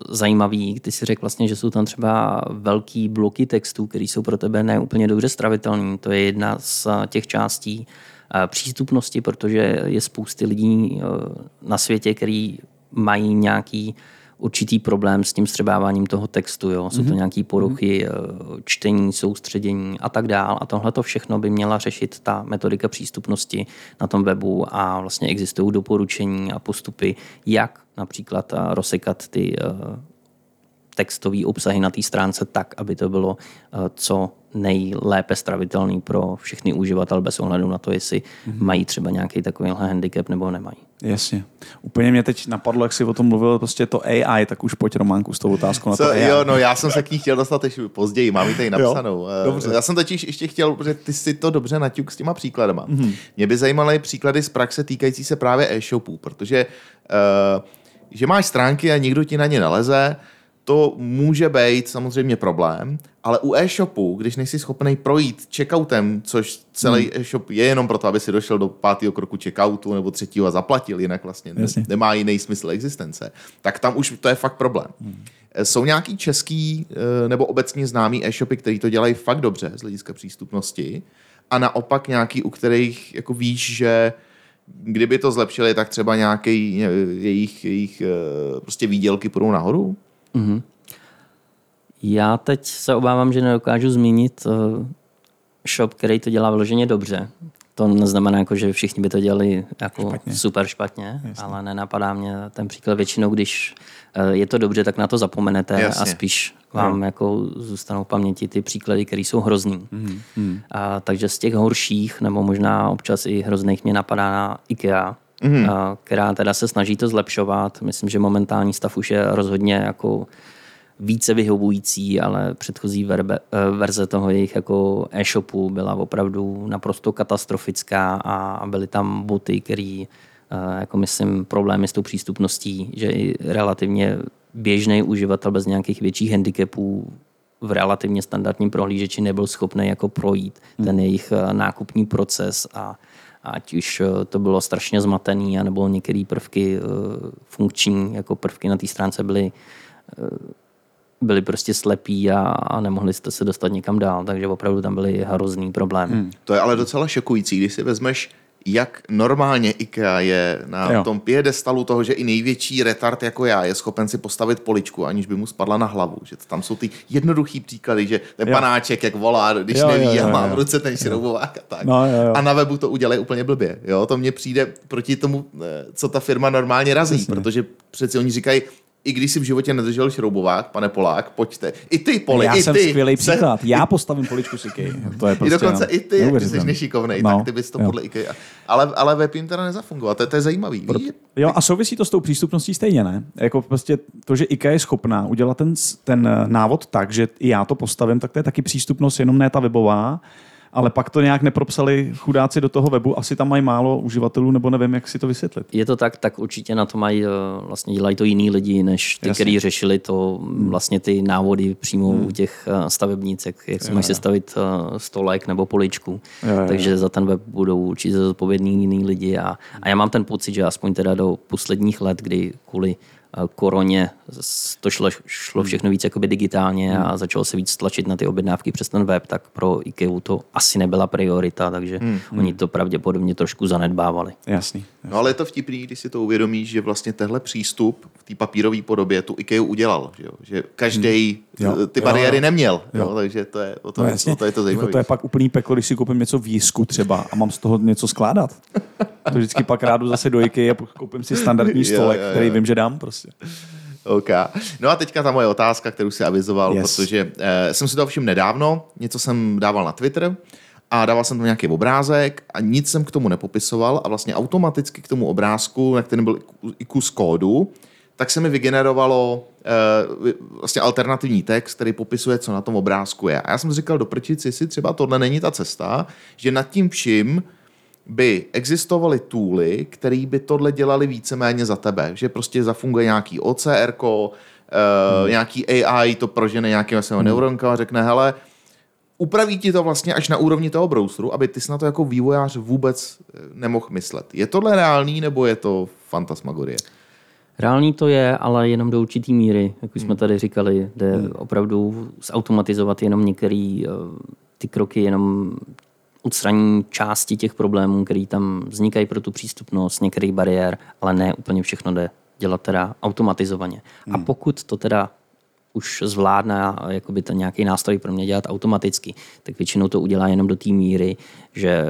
Speaker 3: zajímavý. Ty si řekl vlastně, že jsou tam třeba velký bloky textů, které jsou pro tebe neúplně dobře stravitelné. To je jedna z eh, těch částí eh, přístupnosti, protože je spousty lidí eh, na světě, který mají nějaký určitý problém s tím střebáváním toho textu. Jo? Jsou to nějaké poruchy eh, čtení, soustředění a tak dál. A tohle to všechno by měla řešit ta metodika přístupnosti na tom webu a vlastně existují doporučení a postupy, jak například eh, rozsekat ty eh, textové obsahy na té stránce tak, aby to bylo eh, co nejlépe stravitelný pro všechny uživatele bez ohledu na to, jestli mají třeba nějaký takovýhle handicap nebo nemají.
Speaker 2: Jasně. Úplně mě teď napadlo, jak jsi o tom mluvil, prostě to AI, tak už pojď Románku s tou otázkou na to AI.
Speaker 1: jo, no já jsem se k ní chtěl dostat ještě později, mám ji tady napsanou. Eh,
Speaker 2: dobře.
Speaker 1: Já jsem totiž ještě chtěl, protože ty si to dobře naťuk s těma příkladama.
Speaker 2: Mhm.
Speaker 1: Mm-hmm. Mě by zajímaly příklady z praxe týkající se právě e-shopů, protože uh, že máš stránky a někdo ti na ně naleze, to může být samozřejmě problém, ale u e-shopu, když nejsi schopný projít checkoutem, což celý hmm. e-shop je jenom proto, aby si došel do pátého kroku checkoutu nebo třetího a zaplatil, jinak vlastně ne,
Speaker 2: Jasně.
Speaker 1: nemá jiný smysl existence, tak tam už to je fakt problém. Hmm. Jsou nějaký český eh, nebo obecně známý e-shopy, který to dělají fakt dobře z hlediska přístupnosti a naopak nějaký, u kterých jako víš, že kdyby to zlepšili, tak třeba nějaký jejich, jejich eh, prostě výdělky půjdou nahoru?
Speaker 3: Já teď se obávám, že nedokážu zmínit uh, shop, který to dělá vyloženě dobře. To neznamená, jako, že všichni by to dělali jako
Speaker 2: Špatně.
Speaker 3: super špatně, Jasně. ale nenapadá mě ten příklad většinou, když uh, je to dobře, tak na to zapomenete
Speaker 1: Jasně.
Speaker 3: a spíš vám jako zůstanou v paměti ty příklady, které jsou hrozný. Mm, mm. A, takže z těch horších, nebo možná občas i hrozných, mě napadá na IKEA, mm. a, která teda se snaží to zlepšovat. Myslím, že momentální stav už je rozhodně jako více vyhovující, ale předchozí verbe, eh, verze toho jejich jako e-shopu byla opravdu naprosto katastrofická a byly tam boty, které eh, jako myslím, problémy s tou přístupností, že i relativně běžný uživatel bez nějakých větších handicapů v relativně standardním prohlížeči nebyl schopný jako projít ten jejich eh, nákupní proces a ať už eh, to bylo strašně zmatený, anebo některé prvky eh, funkční, jako prvky na té stránce byly byli prostě slepí a, a nemohli jste se dostat někam dál, takže opravdu tam byly hrozný problémy. Hmm.
Speaker 1: To je ale docela šokující, když si vezmeš, jak normálně IKEA je na
Speaker 2: Jo.
Speaker 1: tom piedestalu toho, že i největší retard jako já je schopen si postavit poličku, aniž by mu spadla na hlavu. Že tam jsou ty jednoduchý příklady, že ten
Speaker 2: Jo.
Speaker 1: panáček jak volá, když
Speaker 2: Jo,
Speaker 1: neví
Speaker 2: jo, jo,
Speaker 1: a má v ruce ten šroubovák a tak.
Speaker 2: No, jo, jo.
Speaker 1: A na webu to udělají úplně blbě. Jo? To mně přijde proti tomu, eh, co ta firma normálně razí,
Speaker 2: Přesně.
Speaker 1: protože přeci oni říkají, i když si v životě nedržel šroubovák, pane Polák, pojďte. I ty, Poli,
Speaker 2: Já
Speaker 1: i
Speaker 2: jsem
Speaker 1: ty.
Speaker 2: skvělý příklad. Já postavím poličku s IKEA. *laughs* To je
Speaker 1: i
Speaker 2: prostě
Speaker 1: dokonce
Speaker 2: no,
Speaker 1: i ty, jak jsi nešikovnej,
Speaker 2: No,
Speaker 1: tak ty bys to
Speaker 2: jo.
Speaker 1: podle IKEA. Ale, ale web jim teda nezafungovat, to, je- to je zajímavý. Víš?
Speaker 2: Jo, a souvisí to s tou přístupností stejně, ne? Jako prostě to, že IKEA je schopná udělat ten, ten eh, návod tak, že i já to postavím, tak to je taky přístupnost, jenom ne ta webová, ale pak to nějak nepropsali chudáci do toho webu, asi tam mají málo uživatelů, nebo nevím, jak si to vysvětlit.
Speaker 3: Je to tak, tak určitě na to mají, eh, vlastně dělají to jiní lidi, než ty, kteří řešili to mm, vlastně ty návody přímo u těch eh, stavebnícek, jak si máš sestavit eh, stolek nebo poličku.
Speaker 2: Jo, jo, jo.
Speaker 3: Takže za ten web budou určitě zodpovědní jiní lidi a, a já mám ten pocit, že aspoň teda do posledních let, kdy kvůli koroně s- to šlo, šlo všechno víc jakoby digitálně a začalo se víc tlačit na ty objednávky přes ten web, tak pro IKEA to asi nebyla priorita, takže oni to pravděpodobně trošku zanedbávali.
Speaker 2: Jasný.
Speaker 1: No ale je to vtipný, když si to uvědomíš, že vlastně tenhle přístup v té papírové podobě tu IKEA udělal. Že, jo? že každý
Speaker 2: Jo.
Speaker 1: ty
Speaker 2: Jo,
Speaker 1: bariéry
Speaker 2: jo.
Speaker 1: neměl. Jo.
Speaker 2: Jo.
Speaker 1: takže to je, o to,
Speaker 2: No,
Speaker 1: no,
Speaker 2: jasně.
Speaker 1: o to je to
Speaker 2: jako
Speaker 1: zajímavé.
Speaker 2: to je pak úplný peklo, když si koupím něco v jisku třeba a mám z toho něco skládat. To vždycky pak rádu zase do IKEA a koupím si standardní *laughs*
Speaker 1: Jo,
Speaker 2: stolek,
Speaker 1: jo, jo.
Speaker 2: který vím, že dám prostě.
Speaker 1: OK. No a teďka ta moje otázka, kterou si avizoval,
Speaker 2: Yes.
Speaker 1: protože eh, jsem si to všim nedávno, něco jsem dával na Twitter a dával jsem tam nějaký obrázek a nic jsem k tomu nepopisoval a vlastně automaticky k tomu obrázku, na kterém byl i kus kódu, tak se mi vygenerovalo eh, vlastně alternativní text, který popisuje, co na tom obrázku je. A já jsem si říkal, doprčit si, tohle tohle není ta cesta, že nad tím vším by existovaly tooly, které by tohle dělali víceméně za tebe. Že prostě zafunguje nějaký OCR, uh, hmm. nějaký AI, to prožene nějakým vlastně hmm. neuronka a řekne, hele, upraví ti to vlastně až na úrovni toho browseru, aby ty jsi na to jako vývojář vůbec eh, nemohl myslet. Je tohle reálný, nebo je to fantasmagorie?
Speaker 3: Reálný to je, ale jenom do určitý míry, jak už jsme tady říkali, jde opravdu zautomatizovat jenom některé ty kroky, jenom odstraní části těch problémů, které tam vznikají pro tu přístupnost, některých bariér, ale ne úplně všechno jde dělat teda automatizovaně. A pokud to teda už zvládne jakoby ten nějaký nástroj pro mě dělat automaticky, tak většinou to udělá jenom do té míry, že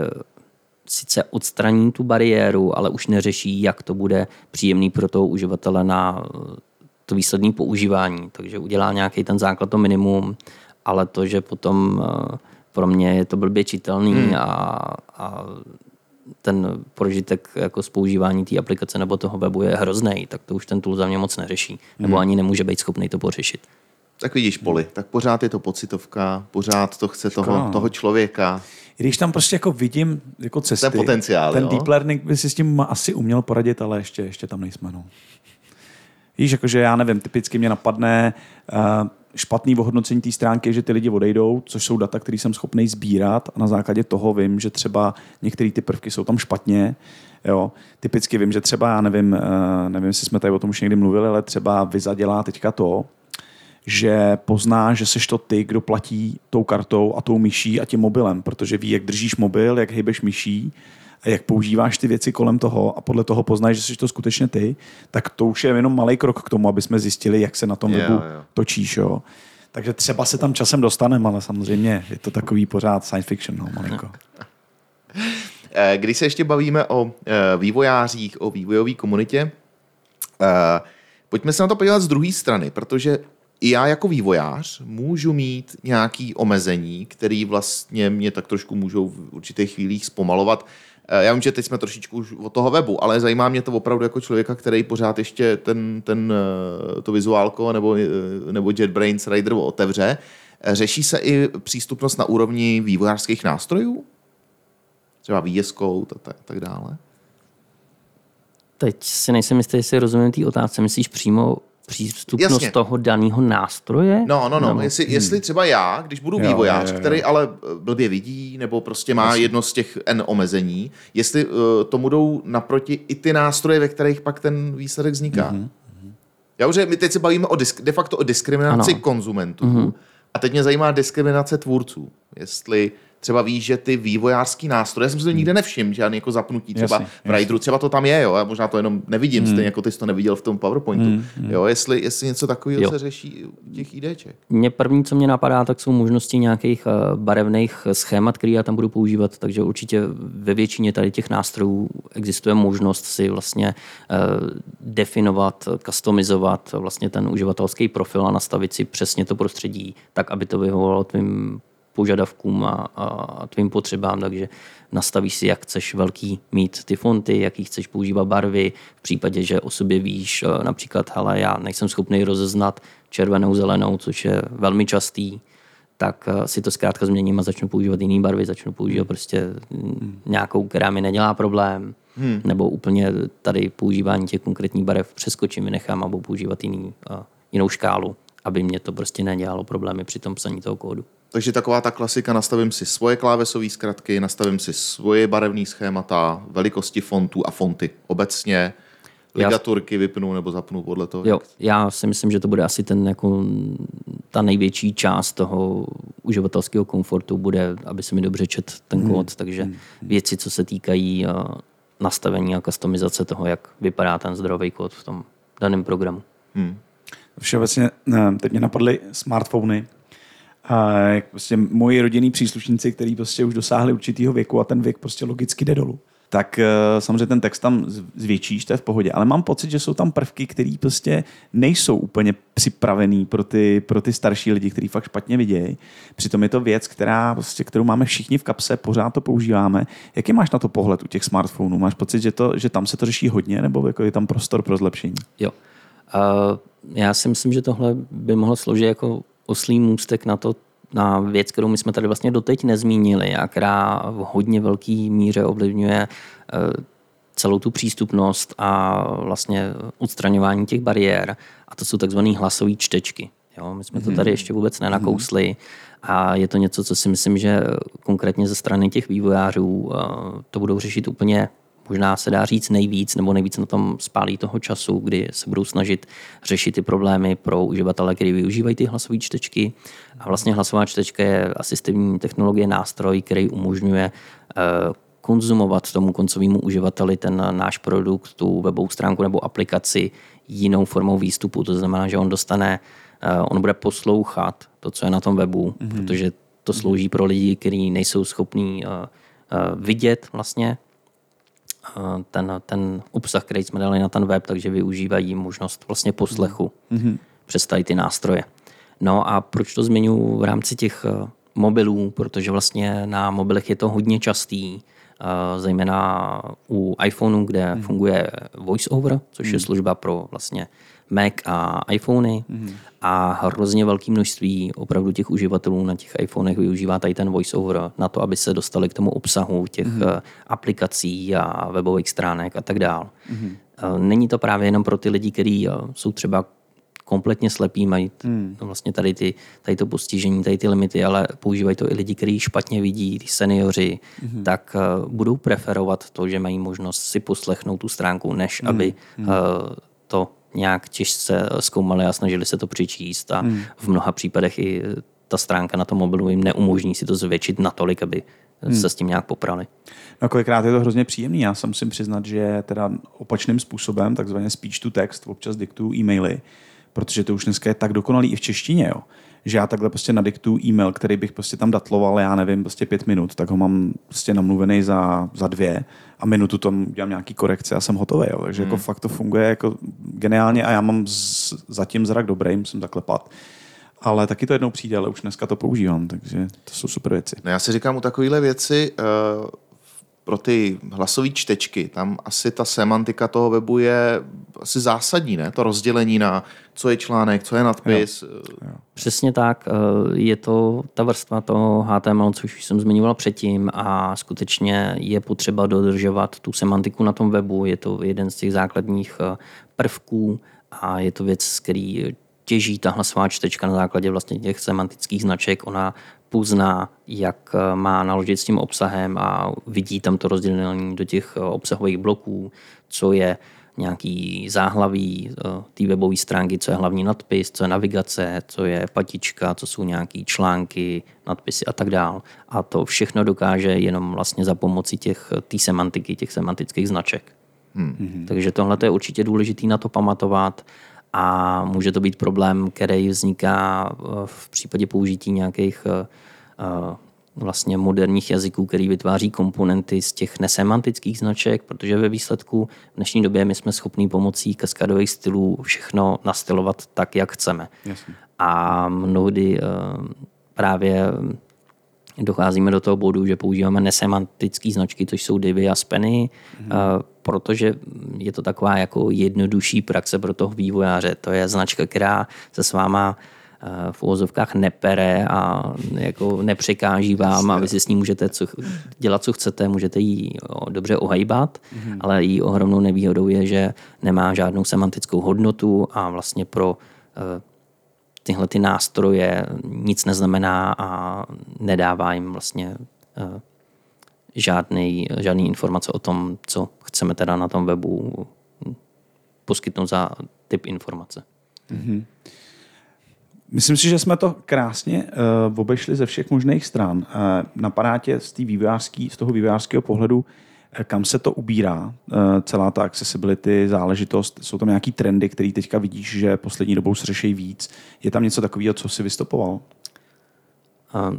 Speaker 3: sice odstraní tu bariéru, ale už neřeší, jak to bude příjemný pro toho uživatele na eh, to výsledné používání. Takže udělá nějaký ten základ, to minimum, ale to, že potom eh, pro mě je to blbě čitelný hmm. a, a ten prožitek jako z používání té aplikace nebo toho webu je hrozný, tak to už ten tool za mě moc neřeší. Nebo ani nemůže být schopný to pořešit.
Speaker 1: Tak vidíš, Poli, tak pořád je to pocitovka, pořád to chce toho, toho člověka.
Speaker 2: I když tam prostě jako vidím jako cesty.
Speaker 1: Ten potenciál,
Speaker 2: Ten
Speaker 1: jo?
Speaker 2: deep learning by si s tím asi uměl poradit, ale ještě, ještě tam nejsme. No. Víš, jakože já nevím, typicky mě napadne uh, špatný ohodnocení té stránky, že ty lidi odejdou, což jsou data, které jsem schopný sbírat a na základě toho vím, že třeba některé ty prvky jsou tam špatně. Jo. Typicky vím, že třeba, já nevím, uh, nevím, jestli jsme tady o tom už někdy mluvili, ale třeba Visa dělá teďka to, že pozná, že seš to ty, kdo platí tou kartou a tou myší a tím mobilem, protože ví, jak držíš mobil, jak hejbeš myší a jak používáš ty věci kolem toho a podle toho poznáš, že jsi to skutečně ty, tak to už je jenom malý krok k tomu, aby jsme zjistili, jak se na tom webu
Speaker 1: jo.
Speaker 2: točíš. Jo. Takže třeba se tam časem dostaneme, ale samozřejmě je to takový pořád science fiction, no, malinko. *laughs*
Speaker 1: Eh, Když se ještě bavíme o eh, vývojářích, o vývojové komunitě, eh, pojďme se na to podívat z druhé strany, protože i já jako vývojář můžu mít nějaké omezení, které vlastně mě tak trošku můžou v určitých chvílích zpomalovat. Eh, Já vím, že teď jsme trošičku už od toho webu, ale zajímá mě to opravdu jako člověka, který pořád ještě ten, ten, eh, to vizuálko nebo, eh, nebo JetBrains Rider otevře. Řeší se i přístupnost na úrovni vývojářských nástrojů? třeba VS Code a tak, tak dále.
Speaker 3: Teď si nejsem jistý, jestli rozumím té otázce. Myslíš přímo přístupnost
Speaker 1: Jasně.
Speaker 3: toho daného nástroje?
Speaker 1: No, no, no.
Speaker 3: Nebo-
Speaker 1: Jestli, jestli třeba já, když budu
Speaker 2: Jo,
Speaker 1: vývojář,
Speaker 2: jo, jo.
Speaker 1: který ale eh, blbě vidí, nebo prostě má jedno z těch N omezení, jestli uh, tomu jdou naproti i ty nástroje, ve kterých pak ten výsledek vzniká.
Speaker 2: Mhm,
Speaker 1: Já už my teď se bavíme o disk, de facto o diskriminaci
Speaker 3: Ano.
Speaker 1: konzumentů.
Speaker 2: Mhm.
Speaker 1: A teď mě zajímá diskriminace tvůrců. Jestli třeba víš, že ty vývojářský nástroje, já jsem si to nikde nevšiml, žádný jako zapnutí třeba
Speaker 2: Jasně,
Speaker 1: v Rideru, třeba to tam je, jo, já možná to jenom nevidím, stejně jako ty jsi to neviděl v tom PowerPointu. Jo, jestli, jestli něco takového
Speaker 3: Jo.
Speaker 1: se řeší u těch IDček.
Speaker 3: Mně první, co mě napadá, tak jsou možnosti nějakých eh, barevných schémat, které já tam budu používat, takže určitě ve většině tady těch nástrojů existuje možnost si vlastně eh, definovat, customizovat vlastně ten uživatelský profil a nastavit si přesně to prostředí tak, aby to vyhovovalo tvým požadavkům a, a tvým potřebám, takže nastavíš si, jak chceš velký mít ty fonty, jaký chceš používat barvy, v případě, že o sobě víš eh, například, hele, já nejsem schopný rozeznat červenou, zelenou, což je velmi častý, tak eh, si to zkrátka změním a začnu používat jiné barvy, začnu používat prostě mm, nějakou, která mi nedělá problém, hmm. nebo úplně tady používání těch konkrétních barev přeskočím, vynechám a budu používat jiný, uh, jinou škálu, aby mě to prostě nedělalo problémy při tom psaní toho kódu.
Speaker 1: Takže taková ta klasika, nastavím si svoje klávesové zkratky, nastavím si svoje barevné schémata, velikosti fontů a fonty obecně, ligaturky vypnu nebo zapnu podle toho.
Speaker 3: Jo, já si myslím, že to bude asi ten jako ta největší část toho uživatelského komfortu bude, aby se mi dobře čet ten kód, takže věci, co se týkají uh, nastavení a customizace toho, jak vypadá ten zdrový kód v tom daném programu.
Speaker 2: Všeobecně, ne, teď mě napadly smartfony. A prostě moji rodinní příslušníci, kteří prostě už dosáhli určitého věku a ten věk prostě logicky jde dolů. Tak eh, samozřejmě ten text tam zvětšíš, to je v pohodě, ale mám pocit, že jsou tam prvky, které prostě nejsou úplně připravený pro ty, pro ty starší lidi, kteří fakt špatně vidějí. Přitom je to věc, která, prostě, kterou máme všichni v kapse, pořád to používáme. Jaký máš na to pohled u těch smartphonů? Máš pocit, že, to, že tam se to řeší hodně, nebo jako je tam prostor pro zlepšení?
Speaker 3: Jo. Uh, já si myslím, že tohle by mohlo sloužit jako oslý můstek na to, na věc, kterou my jsme tady vlastně doteď nezmínili a která v hodně velký míře ovlivňuje uh, celou tu přístupnost a vlastně odstraňování těch bariér. A to jsou takzvané hlasové čtečky. Jo, my jsme to tady ještě vůbec nenakousli a je to něco, co si myslím, že konkrétně ze strany těch vývojářů eh, to budou řešit úplně možná se dá říct nejvíc, nebo nejvíc na tom spálí toho času, kdy se budou snažit řešit ty problémy pro uživatele, kteří využívají ty hlasové čtečky. A vlastně hlasová čtečka je asistivní technologie, nástroj, který umožňuje eh, konzumovat tomu koncovému uživateli ten náš produkt, tu webovou stránku nebo aplikaci jinou formou výstupu. To znamená, že on dostane, eh, on bude poslouchat to, co je na tom webu, mm-hmm. protože to slouží pro lidi, kteří nejsou schopní uh, vidět vlastně ten, ten obsah, který jsme dali na ten web, takže využívají možnost vlastně poslechu mm-hmm. přes tady ty nástroje. No a proč to zmiňuji v rámci těch uh, mobilů, protože vlastně na mobilech je to hodně častý, uh, zejména u iPhoneu, kde mm. funguje VoiceOver, což mm. je služba pro vlastně Mac a iPhony mm. a hrozně velké množství opravdu těch uživatelů na těch iPhonech využívá tady ten VoiceOver na to, aby se dostali k tomu obsahu těch mm. aplikací a webových stránek a tak dále. Mm. Není to právě jenom pro ty lidi, kteří jsou třeba kompletně slepí, mají hmm. vlastně tady, ty, tady to postižení, tady ty limity, ale používají to i lidi, kteří špatně vidí, ty seniori, hmm. tak uh, budou preferovat to, že mají možnost si poslechnout tu stránku, než hmm. aby uh, nějak těžce zkoumali a snažili se to přičíst a hmm. v mnoha případech i ta stránka na tom mobilu jim neumožní si to zvětšit natolik, aby hmm. se s tím nějak poprali.
Speaker 2: No kolikrát je to hrozně příjemný. Já se musím přiznat, že teda opačným způsobem, takzvaně speech to text, občas diktuju e-maily, protože to už dneska je tak dokonalý i v češtině, jo. Že já takhle prostě nadiktuju e-mail, který bych prostě tam datloval, já nevím, prostě pět minut, tak ho mám prostě namluvený za, za dvě a minutu tam dělám nějaký korekce a jsem hotový. Jo. Takže hmm. jako fakt to funguje jako geniálně a já mám z, zatím zrak dobrý, musím zaklepat. Ale taky to jednou přijde, ale už dneska to používám, takže to jsou super věci.
Speaker 1: No já si říkám u takovéhle věci, uh, pro ty hlasové čtečky, tam asi ta semantika toho webu je asi zásadní, ne? To rozdělení na co je článek, co je nadpis.
Speaker 3: Přesně tak. eh, Je to ta vrstva toho HTML, což už jsem zmiňoval předtím a skutečně je potřeba dodržovat tu semantiku na tom webu. Je to jeden z těch základních eh, prvků a je to věc, z který těží ta hlasová čtečka na základě vlastně těch semantických značek. Ona pozná, jak eh, má naložit s tím obsahem a vidí tam to rozdělení do těch eh, obsahových bloků, co je nějaký záhlaví eh, té webové stránky, co je hlavní nadpis, co je navigace, co je patička, co jsou nějaký články, nadpisy a tak dál. A to všechno dokáže jenom vlastně za pomoci těch té semantiky, těch semantických značek. Hmm. Takže tohle je určitě důležité na to pamatovat a může to být problém, který vzniká eh, v případě použití nějakých eh, eh, vlastně moderních jazyků, který vytváří komponenty z těch nesemantických značek, protože ve výsledku v dnešní době my jsme schopní pomocí kaskadových stylů všechno nastylovat tak, jak chceme.
Speaker 2: Jasně.
Speaker 3: A mnohdy právě docházíme do toho bodu, že používáme nesemantické značky, což jsou divy a speny, mm-hmm. protože je to taková jako jednodušší praxe pro toho vývojáře. To je značka, která se s váma eh, v uvozovkách nepere a jako nepřekáží vám a vy si s ní můžete co, dělat, co chcete, můžete ji dobře ohejbat, mm-hmm. ale její ohromnou nevýhodou je, že nemá žádnou semantickou hodnotu a vlastně pro eh, tyhle ty nástroje nic neznamená a nedává jim vlastně eh, žádný, žádný informace o tom, co chceme teda na tom webu poskytnout za typ informace.
Speaker 2: Myslím si, že jsme to krásně uh, obešli ze všech možných stran. Uh, napadá tě z, z toho vývojářského pohledu, kam se to ubírá, uh, celá ta accessibility záležitost. Jsou tam nějaký trendy, které teďka vidíš, že poslední dobou se řeší víc. Je tam něco takového, co si vystopoval?
Speaker 3: A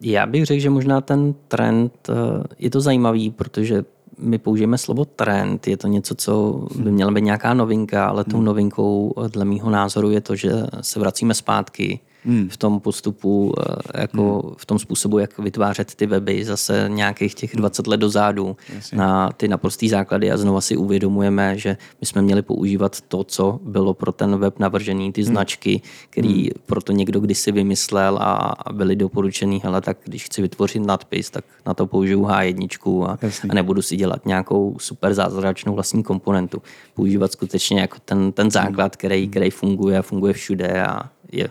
Speaker 3: Já bych řekl, že možná ten trend eh, je to zajímavý, protože my použijeme slovo trend, je to něco, co by měla být nějaká novinka, ale tou novinkou eh, dle mýho názoru je to, že se vracíme zpátky v tom postupu, eh, jako v tom způsobu, jak vytvářet ty weby zase nějakých těch 20 let dozadu na ty naprostý základy. A znova si uvědomujeme, že my jsme měli používat to, co bylo pro ten web navržený, ty značky, který proto někdo kdysi vymyslel a byly doporučený, hele, tak když chci vytvořit nadpis, tak na to použiju H1 a, a nebudu si dělat nějakou super zázračnou vlastní komponentu. Používat skutečně jako ten, ten základ, který, který funguje a funguje všude a je,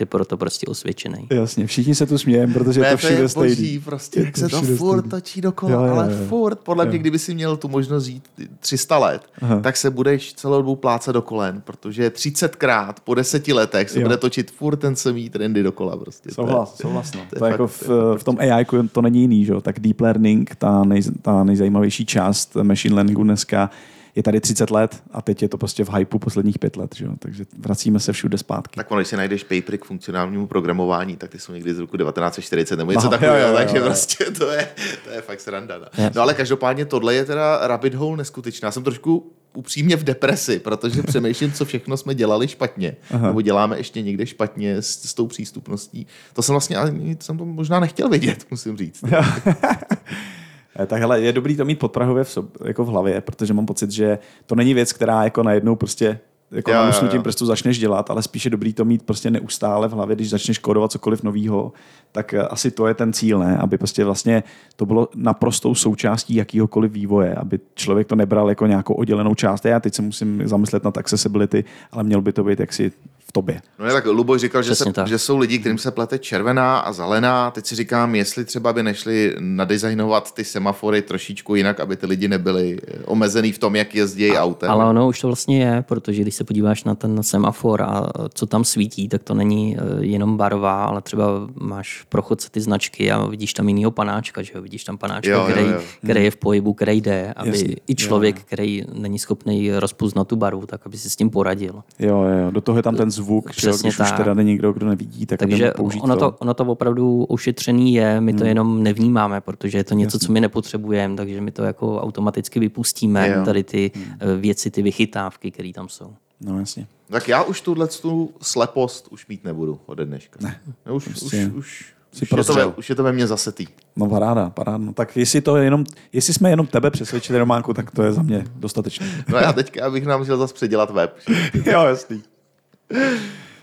Speaker 3: je proto prostě osvědčený.
Speaker 2: Jasně, všichni se tu smějeme, protože je to
Speaker 1: Ne,
Speaker 2: všude
Speaker 1: je
Speaker 2: stejný.
Speaker 1: boží, prostě,
Speaker 2: Je
Speaker 1: jak se to furt
Speaker 2: stejný.
Speaker 1: točí dokola,
Speaker 2: Jo, jo,
Speaker 1: ale
Speaker 2: jo.
Speaker 1: furt, podle
Speaker 2: Jo.
Speaker 1: mě, kdyby si měl tu možnost žít 300 let,
Speaker 2: Aha.
Speaker 1: tak se budeš celou dobu plácat do kolen, protože 30krát po deseti letech se
Speaker 2: Jo.
Speaker 1: bude točit furt ten samý trendy dokola. Prostě. To je-
Speaker 2: Souhlas, souhlas. No.
Speaker 1: to *laughs*
Speaker 2: To, je jako v,
Speaker 1: to
Speaker 2: v tom AI to není jiný, že? jo? tak deep learning, ta, nej, ta nejzajímavější část machine learningu dneska, je tady 30 let a teď je to prostě v hypeu posledních pět let, že? jo? takže vracíme se všude zpátky.
Speaker 1: Tak ono, když si najdeš papery k funkcionálnímu programování, tak ty jsou někdy z roku 1940 nebo něco
Speaker 2: Aha,
Speaker 1: takového,
Speaker 2: jo, jo, jo,
Speaker 1: takže
Speaker 2: jo.
Speaker 1: prostě to je, to je fakt sranda. No. no ale každopádně tohle je teda rabbit hole neskutečná. Já jsem trošku upřímně v depresi, protože přemýšlím, co všechno jsme dělali špatně, Aha. nebo děláme ještě někde špatně s, s tou přístupností. To jsem vlastně ani jsem to možná nechtěl vědět, musím říct. *laughs* *laughs*
Speaker 2: Eh, Tak hele, je dobrý to mít podprahově v, sob, jako v hlavě, protože mám pocit, že to není věc, která jako najednou prostě jako
Speaker 1: Jo,
Speaker 2: na
Speaker 1: jo.
Speaker 2: prstu začneš dělat, ale spíš je dobrý to mít prostě neustále v hlavě, když začneš kódovat cokoliv nového, tak eh, asi to je ten cíl, ne? Aby prostě vlastně to bylo naprostou součástí jakýhokoliv vývoje, aby člověk to nebral jako nějakou oddělenou část. Já teď se musím zamyslet nad accessibility, ale měl by to být jaksi v tobě.
Speaker 1: No je tak, Luboš říkal, že, se,
Speaker 3: tak.
Speaker 1: že jsou lidi, kterým se plete červená a zelená. Teď si říkám, jestli třeba by nešli nadizajnovat ty semafory trošičku jinak, aby ty lidi nebyli eh, omezený v tom, jak jezdí autem.
Speaker 3: Ale ono už to vlastně je, protože když se podíváš na ten semafor a co tam svítí, tak to není eh, jenom barová, ale třeba máš prochodce ty značky a vidíš tam jinýho panáčka, že jo? Vidíš tam panáčka,
Speaker 1: Jo, jo,
Speaker 3: který,
Speaker 1: jo.
Speaker 3: který je v pohybu, který jde, aby
Speaker 2: Jasně.
Speaker 3: i člověk, který není schopný rozpoznat tu barvu, tak aby si s tím poradil.
Speaker 2: Jo, jo, do toho je tam ten zvuk, že jo,
Speaker 3: Přesně
Speaker 2: když už
Speaker 3: tak.
Speaker 2: teda není nikdo, kdo nevidí, tak
Speaker 3: Takže
Speaker 2: použít
Speaker 3: ono to, ono to opravdu ošetřený je, my to jenom nevnímáme, protože je to něco, co my nepotřebujeme, takže my to jako automaticky vypustíme,
Speaker 1: Jo.
Speaker 3: tady ty eh, věci, ty vychytávky, které tam jsou.
Speaker 2: No jasně.
Speaker 1: Tak já už tuhle tu slepost už mít nebudu ode dneška. Ne. Už,
Speaker 2: Prostě-
Speaker 1: už, už,
Speaker 2: Si
Speaker 1: Už je, to ve, už je to ve mně zase tý.
Speaker 2: No paráda, paráda. No, tak jestli, to je jenom, jestli jsme jenom tebe přesvědčili, Románku, tak to je za mě dostatečné.
Speaker 1: No a teďka, abych nám chtěl zase předělat web. *laughs*
Speaker 2: jo, jasný.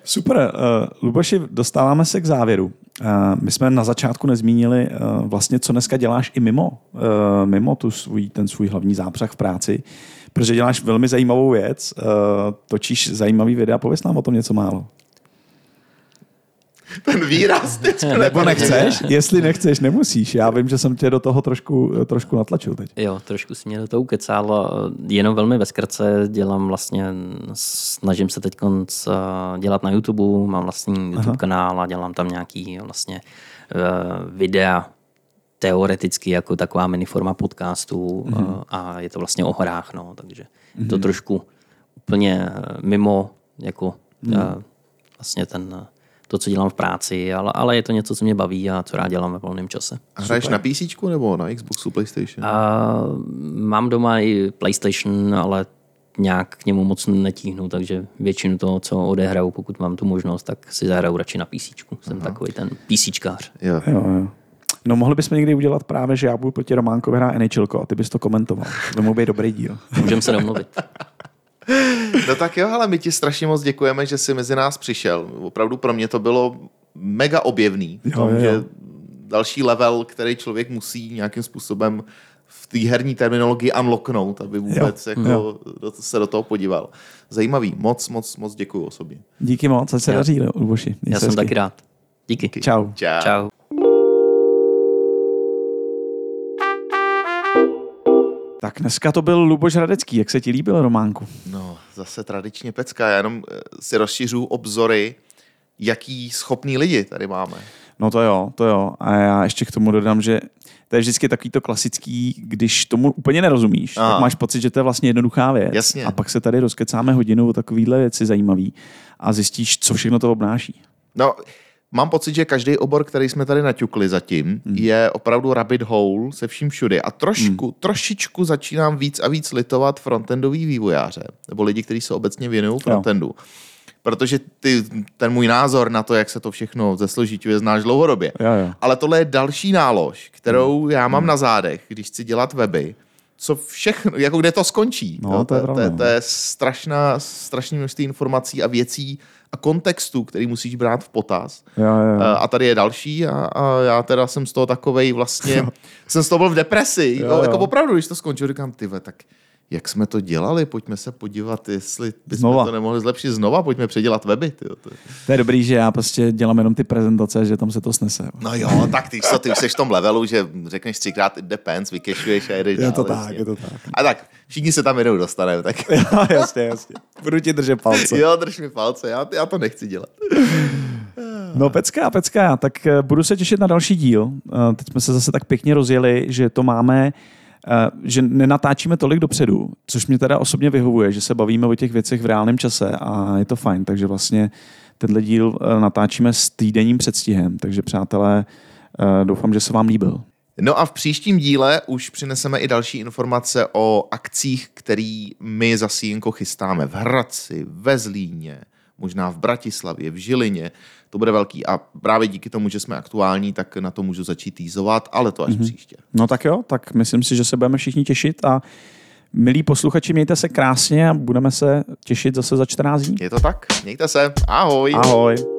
Speaker 2: Super, uh, Luboši, dostáváme se k závěru. Uh, my jsme na začátku nezmínili uh, vlastně, co dneska děláš i mimo, uh, mimo tu svůj, ten svůj hlavní zápřah v práci, protože děláš velmi zajímavou věc, uh, točíš zajímavý videa, pověs nám o tom něco málo.
Speaker 1: Ten výraz teď.
Speaker 2: Nebo nechceš? Jestli nechceš, nemusíš. Já vím, že jsem tě do toho trošku, trošku natlačil teď.
Speaker 3: Jo, trošku si mě do toho ukecal. Jenom velmi ve zkratce dělám vlastně, snažím se teď dělat na YouTube, mám vlastní YouTube Aha. kanál a dělám tam nějaký vlastně uh, videa teoreticky jako taková miniforma podcastu mm-hmm. a je to vlastně o horách, no, takže mm-hmm. to trošku úplně mimo jako mm. vlastně ten to, co dělám v práci, ale, ale je to něco, co mě baví a co rád dělám ve volném čase.
Speaker 1: A hraješ Super. na PC nebo na Xboxu, PlayStation?
Speaker 3: A, mám doma i PlayStation, ale nějak k němu moc netíhnu, takže většinu toho, co odehraju, pokud mám tu možnost, tak si zahraju radši na PC. Jsem Aha. takový ten PCčkář.
Speaker 1: Jo.
Speaker 2: Jo, jo. No mohli bychom někdy udělat právě, že já budu proti Románkovi hrát NHL a ty bys to komentoval. To mohl být dobrý díl.
Speaker 3: Můžeme se domluvit. *laughs*
Speaker 1: No tak jo, ale my ti strašně moc děkujeme, že jsi mezi nás přišel. Opravdu pro mě to bylo mega objevný. V tom, jo, jo. že další level, který člověk musí nějakým způsobem v té herní terminologii unlocknout, aby vůbec jo, jako jo. se do toho podíval. Zajímavý. Moc, moc, moc děkuji osobně.
Speaker 2: Díky moc, ať se daří, Luboši.
Speaker 3: Já jsem taky rád. Díky.
Speaker 1: Díky.
Speaker 2: Čau.
Speaker 1: Čau.
Speaker 3: Čau.
Speaker 2: Tak dneska to byl Luboš Radecký. Jak se ti líbil, Románku?
Speaker 1: No, zase tradičně pecka. Já jenom eh, si rozšiřu obzory, jaký schopný lidi tady máme.
Speaker 2: No to jo, to jo. A já ještě k tomu dodám, že to je vždycky takový to klasický, když tomu úplně nerozumíš, Aha. tak máš pocit, že to je vlastně jednoduchá věc.
Speaker 1: Jasně.
Speaker 2: A pak se tady rozkecáme hodinu o takovýhle věci zajímavý a zjistíš, co všechno to obnáší.
Speaker 1: No, mám pocit, že každý obor, který jsme tady naťukli zatím, hmm. je opravdu rabbit hole se vším všudy. A trošku, hmm. trošičku začínám víc a víc litovat frontendový vývojáře, nebo lidi, kteří se obecně věnují frontendu. Jo. Protože ty, ten můj názor na to, jak se to všechno zesložituje, znáš dlouhodobě.
Speaker 2: Jo, jo.
Speaker 1: Ale tohle je další nálož, kterou hmm. já mám hmm. na zádech, když chci dělat weby co všechno, jako kde to skončí.
Speaker 2: No, to, je
Speaker 1: to, to, to je strašná, strašné množství informací a věcí a kontextu, který musíš brát v potaz.
Speaker 2: Jo, jo.
Speaker 1: A tady je další a, a já teda jsem z toho takovej vlastně, *laughs* jsem z toho byl v depresi. Jo, jo. Jako opravdu, když to skončilo, říkám, ty tak jak jsme to dělali, pojďme se podívat, jestli bychom znova. to nemohli zlepšit znova, pojďme předělat weby. Tyjo.
Speaker 2: To je dobrý, že já prostě dělám jenom ty prezentace, že tam se to snese.
Speaker 1: No jo, tak ty, ty už jsi v tom levelu, že řekneš třikrát it depends, vykešuješ a jedeš
Speaker 2: Je to
Speaker 1: dál,
Speaker 2: tak,
Speaker 1: jasně.
Speaker 2: je to tak.
Speaker 1: A tak, všichni se tam jednou dostaneme. Tak... *laughs*
Speaker 2: Jo, jasně, jasně. Budu ti držet palce.
Speaker 1: Jo, drž mi palce, já, já to nechci dělat.
Speaker 2: No pecka, pecka, tak eh, budu se těšit na další díl. Eh, teď jsme se zase tak pěkně rozjeli, že to máme že nenatáčíme tolik dopředu, což mě teda osobně vyhovuje, že se bavíme o těch věcech v reálném čase a je to fajn, takže vlastně tenhle díl natáčíme s týdenním předstihem, takže přátelé, doufám, že se vám líbil.
Speaker 1: No a v příštím díle už přineseme i další informace o akcích, který my za Sínko chystáme v Hradci, ve Zlíně, možná v Bratislavě, v Žilině. To bude velký a právě díky tomu, že jsme aktuální, tak na to můžu začít týzovat, ale to až mm-hmm. příště.
Speaker 2: No tak jo, tak myslím si, že se budeme všichni těšit a milí posluchači, mějte se krásně a budeme se těšit zase za 14 dní.
Speaker 1: Je to tak? Mějte se. Ahoj.
Speaker 2: Ahoj.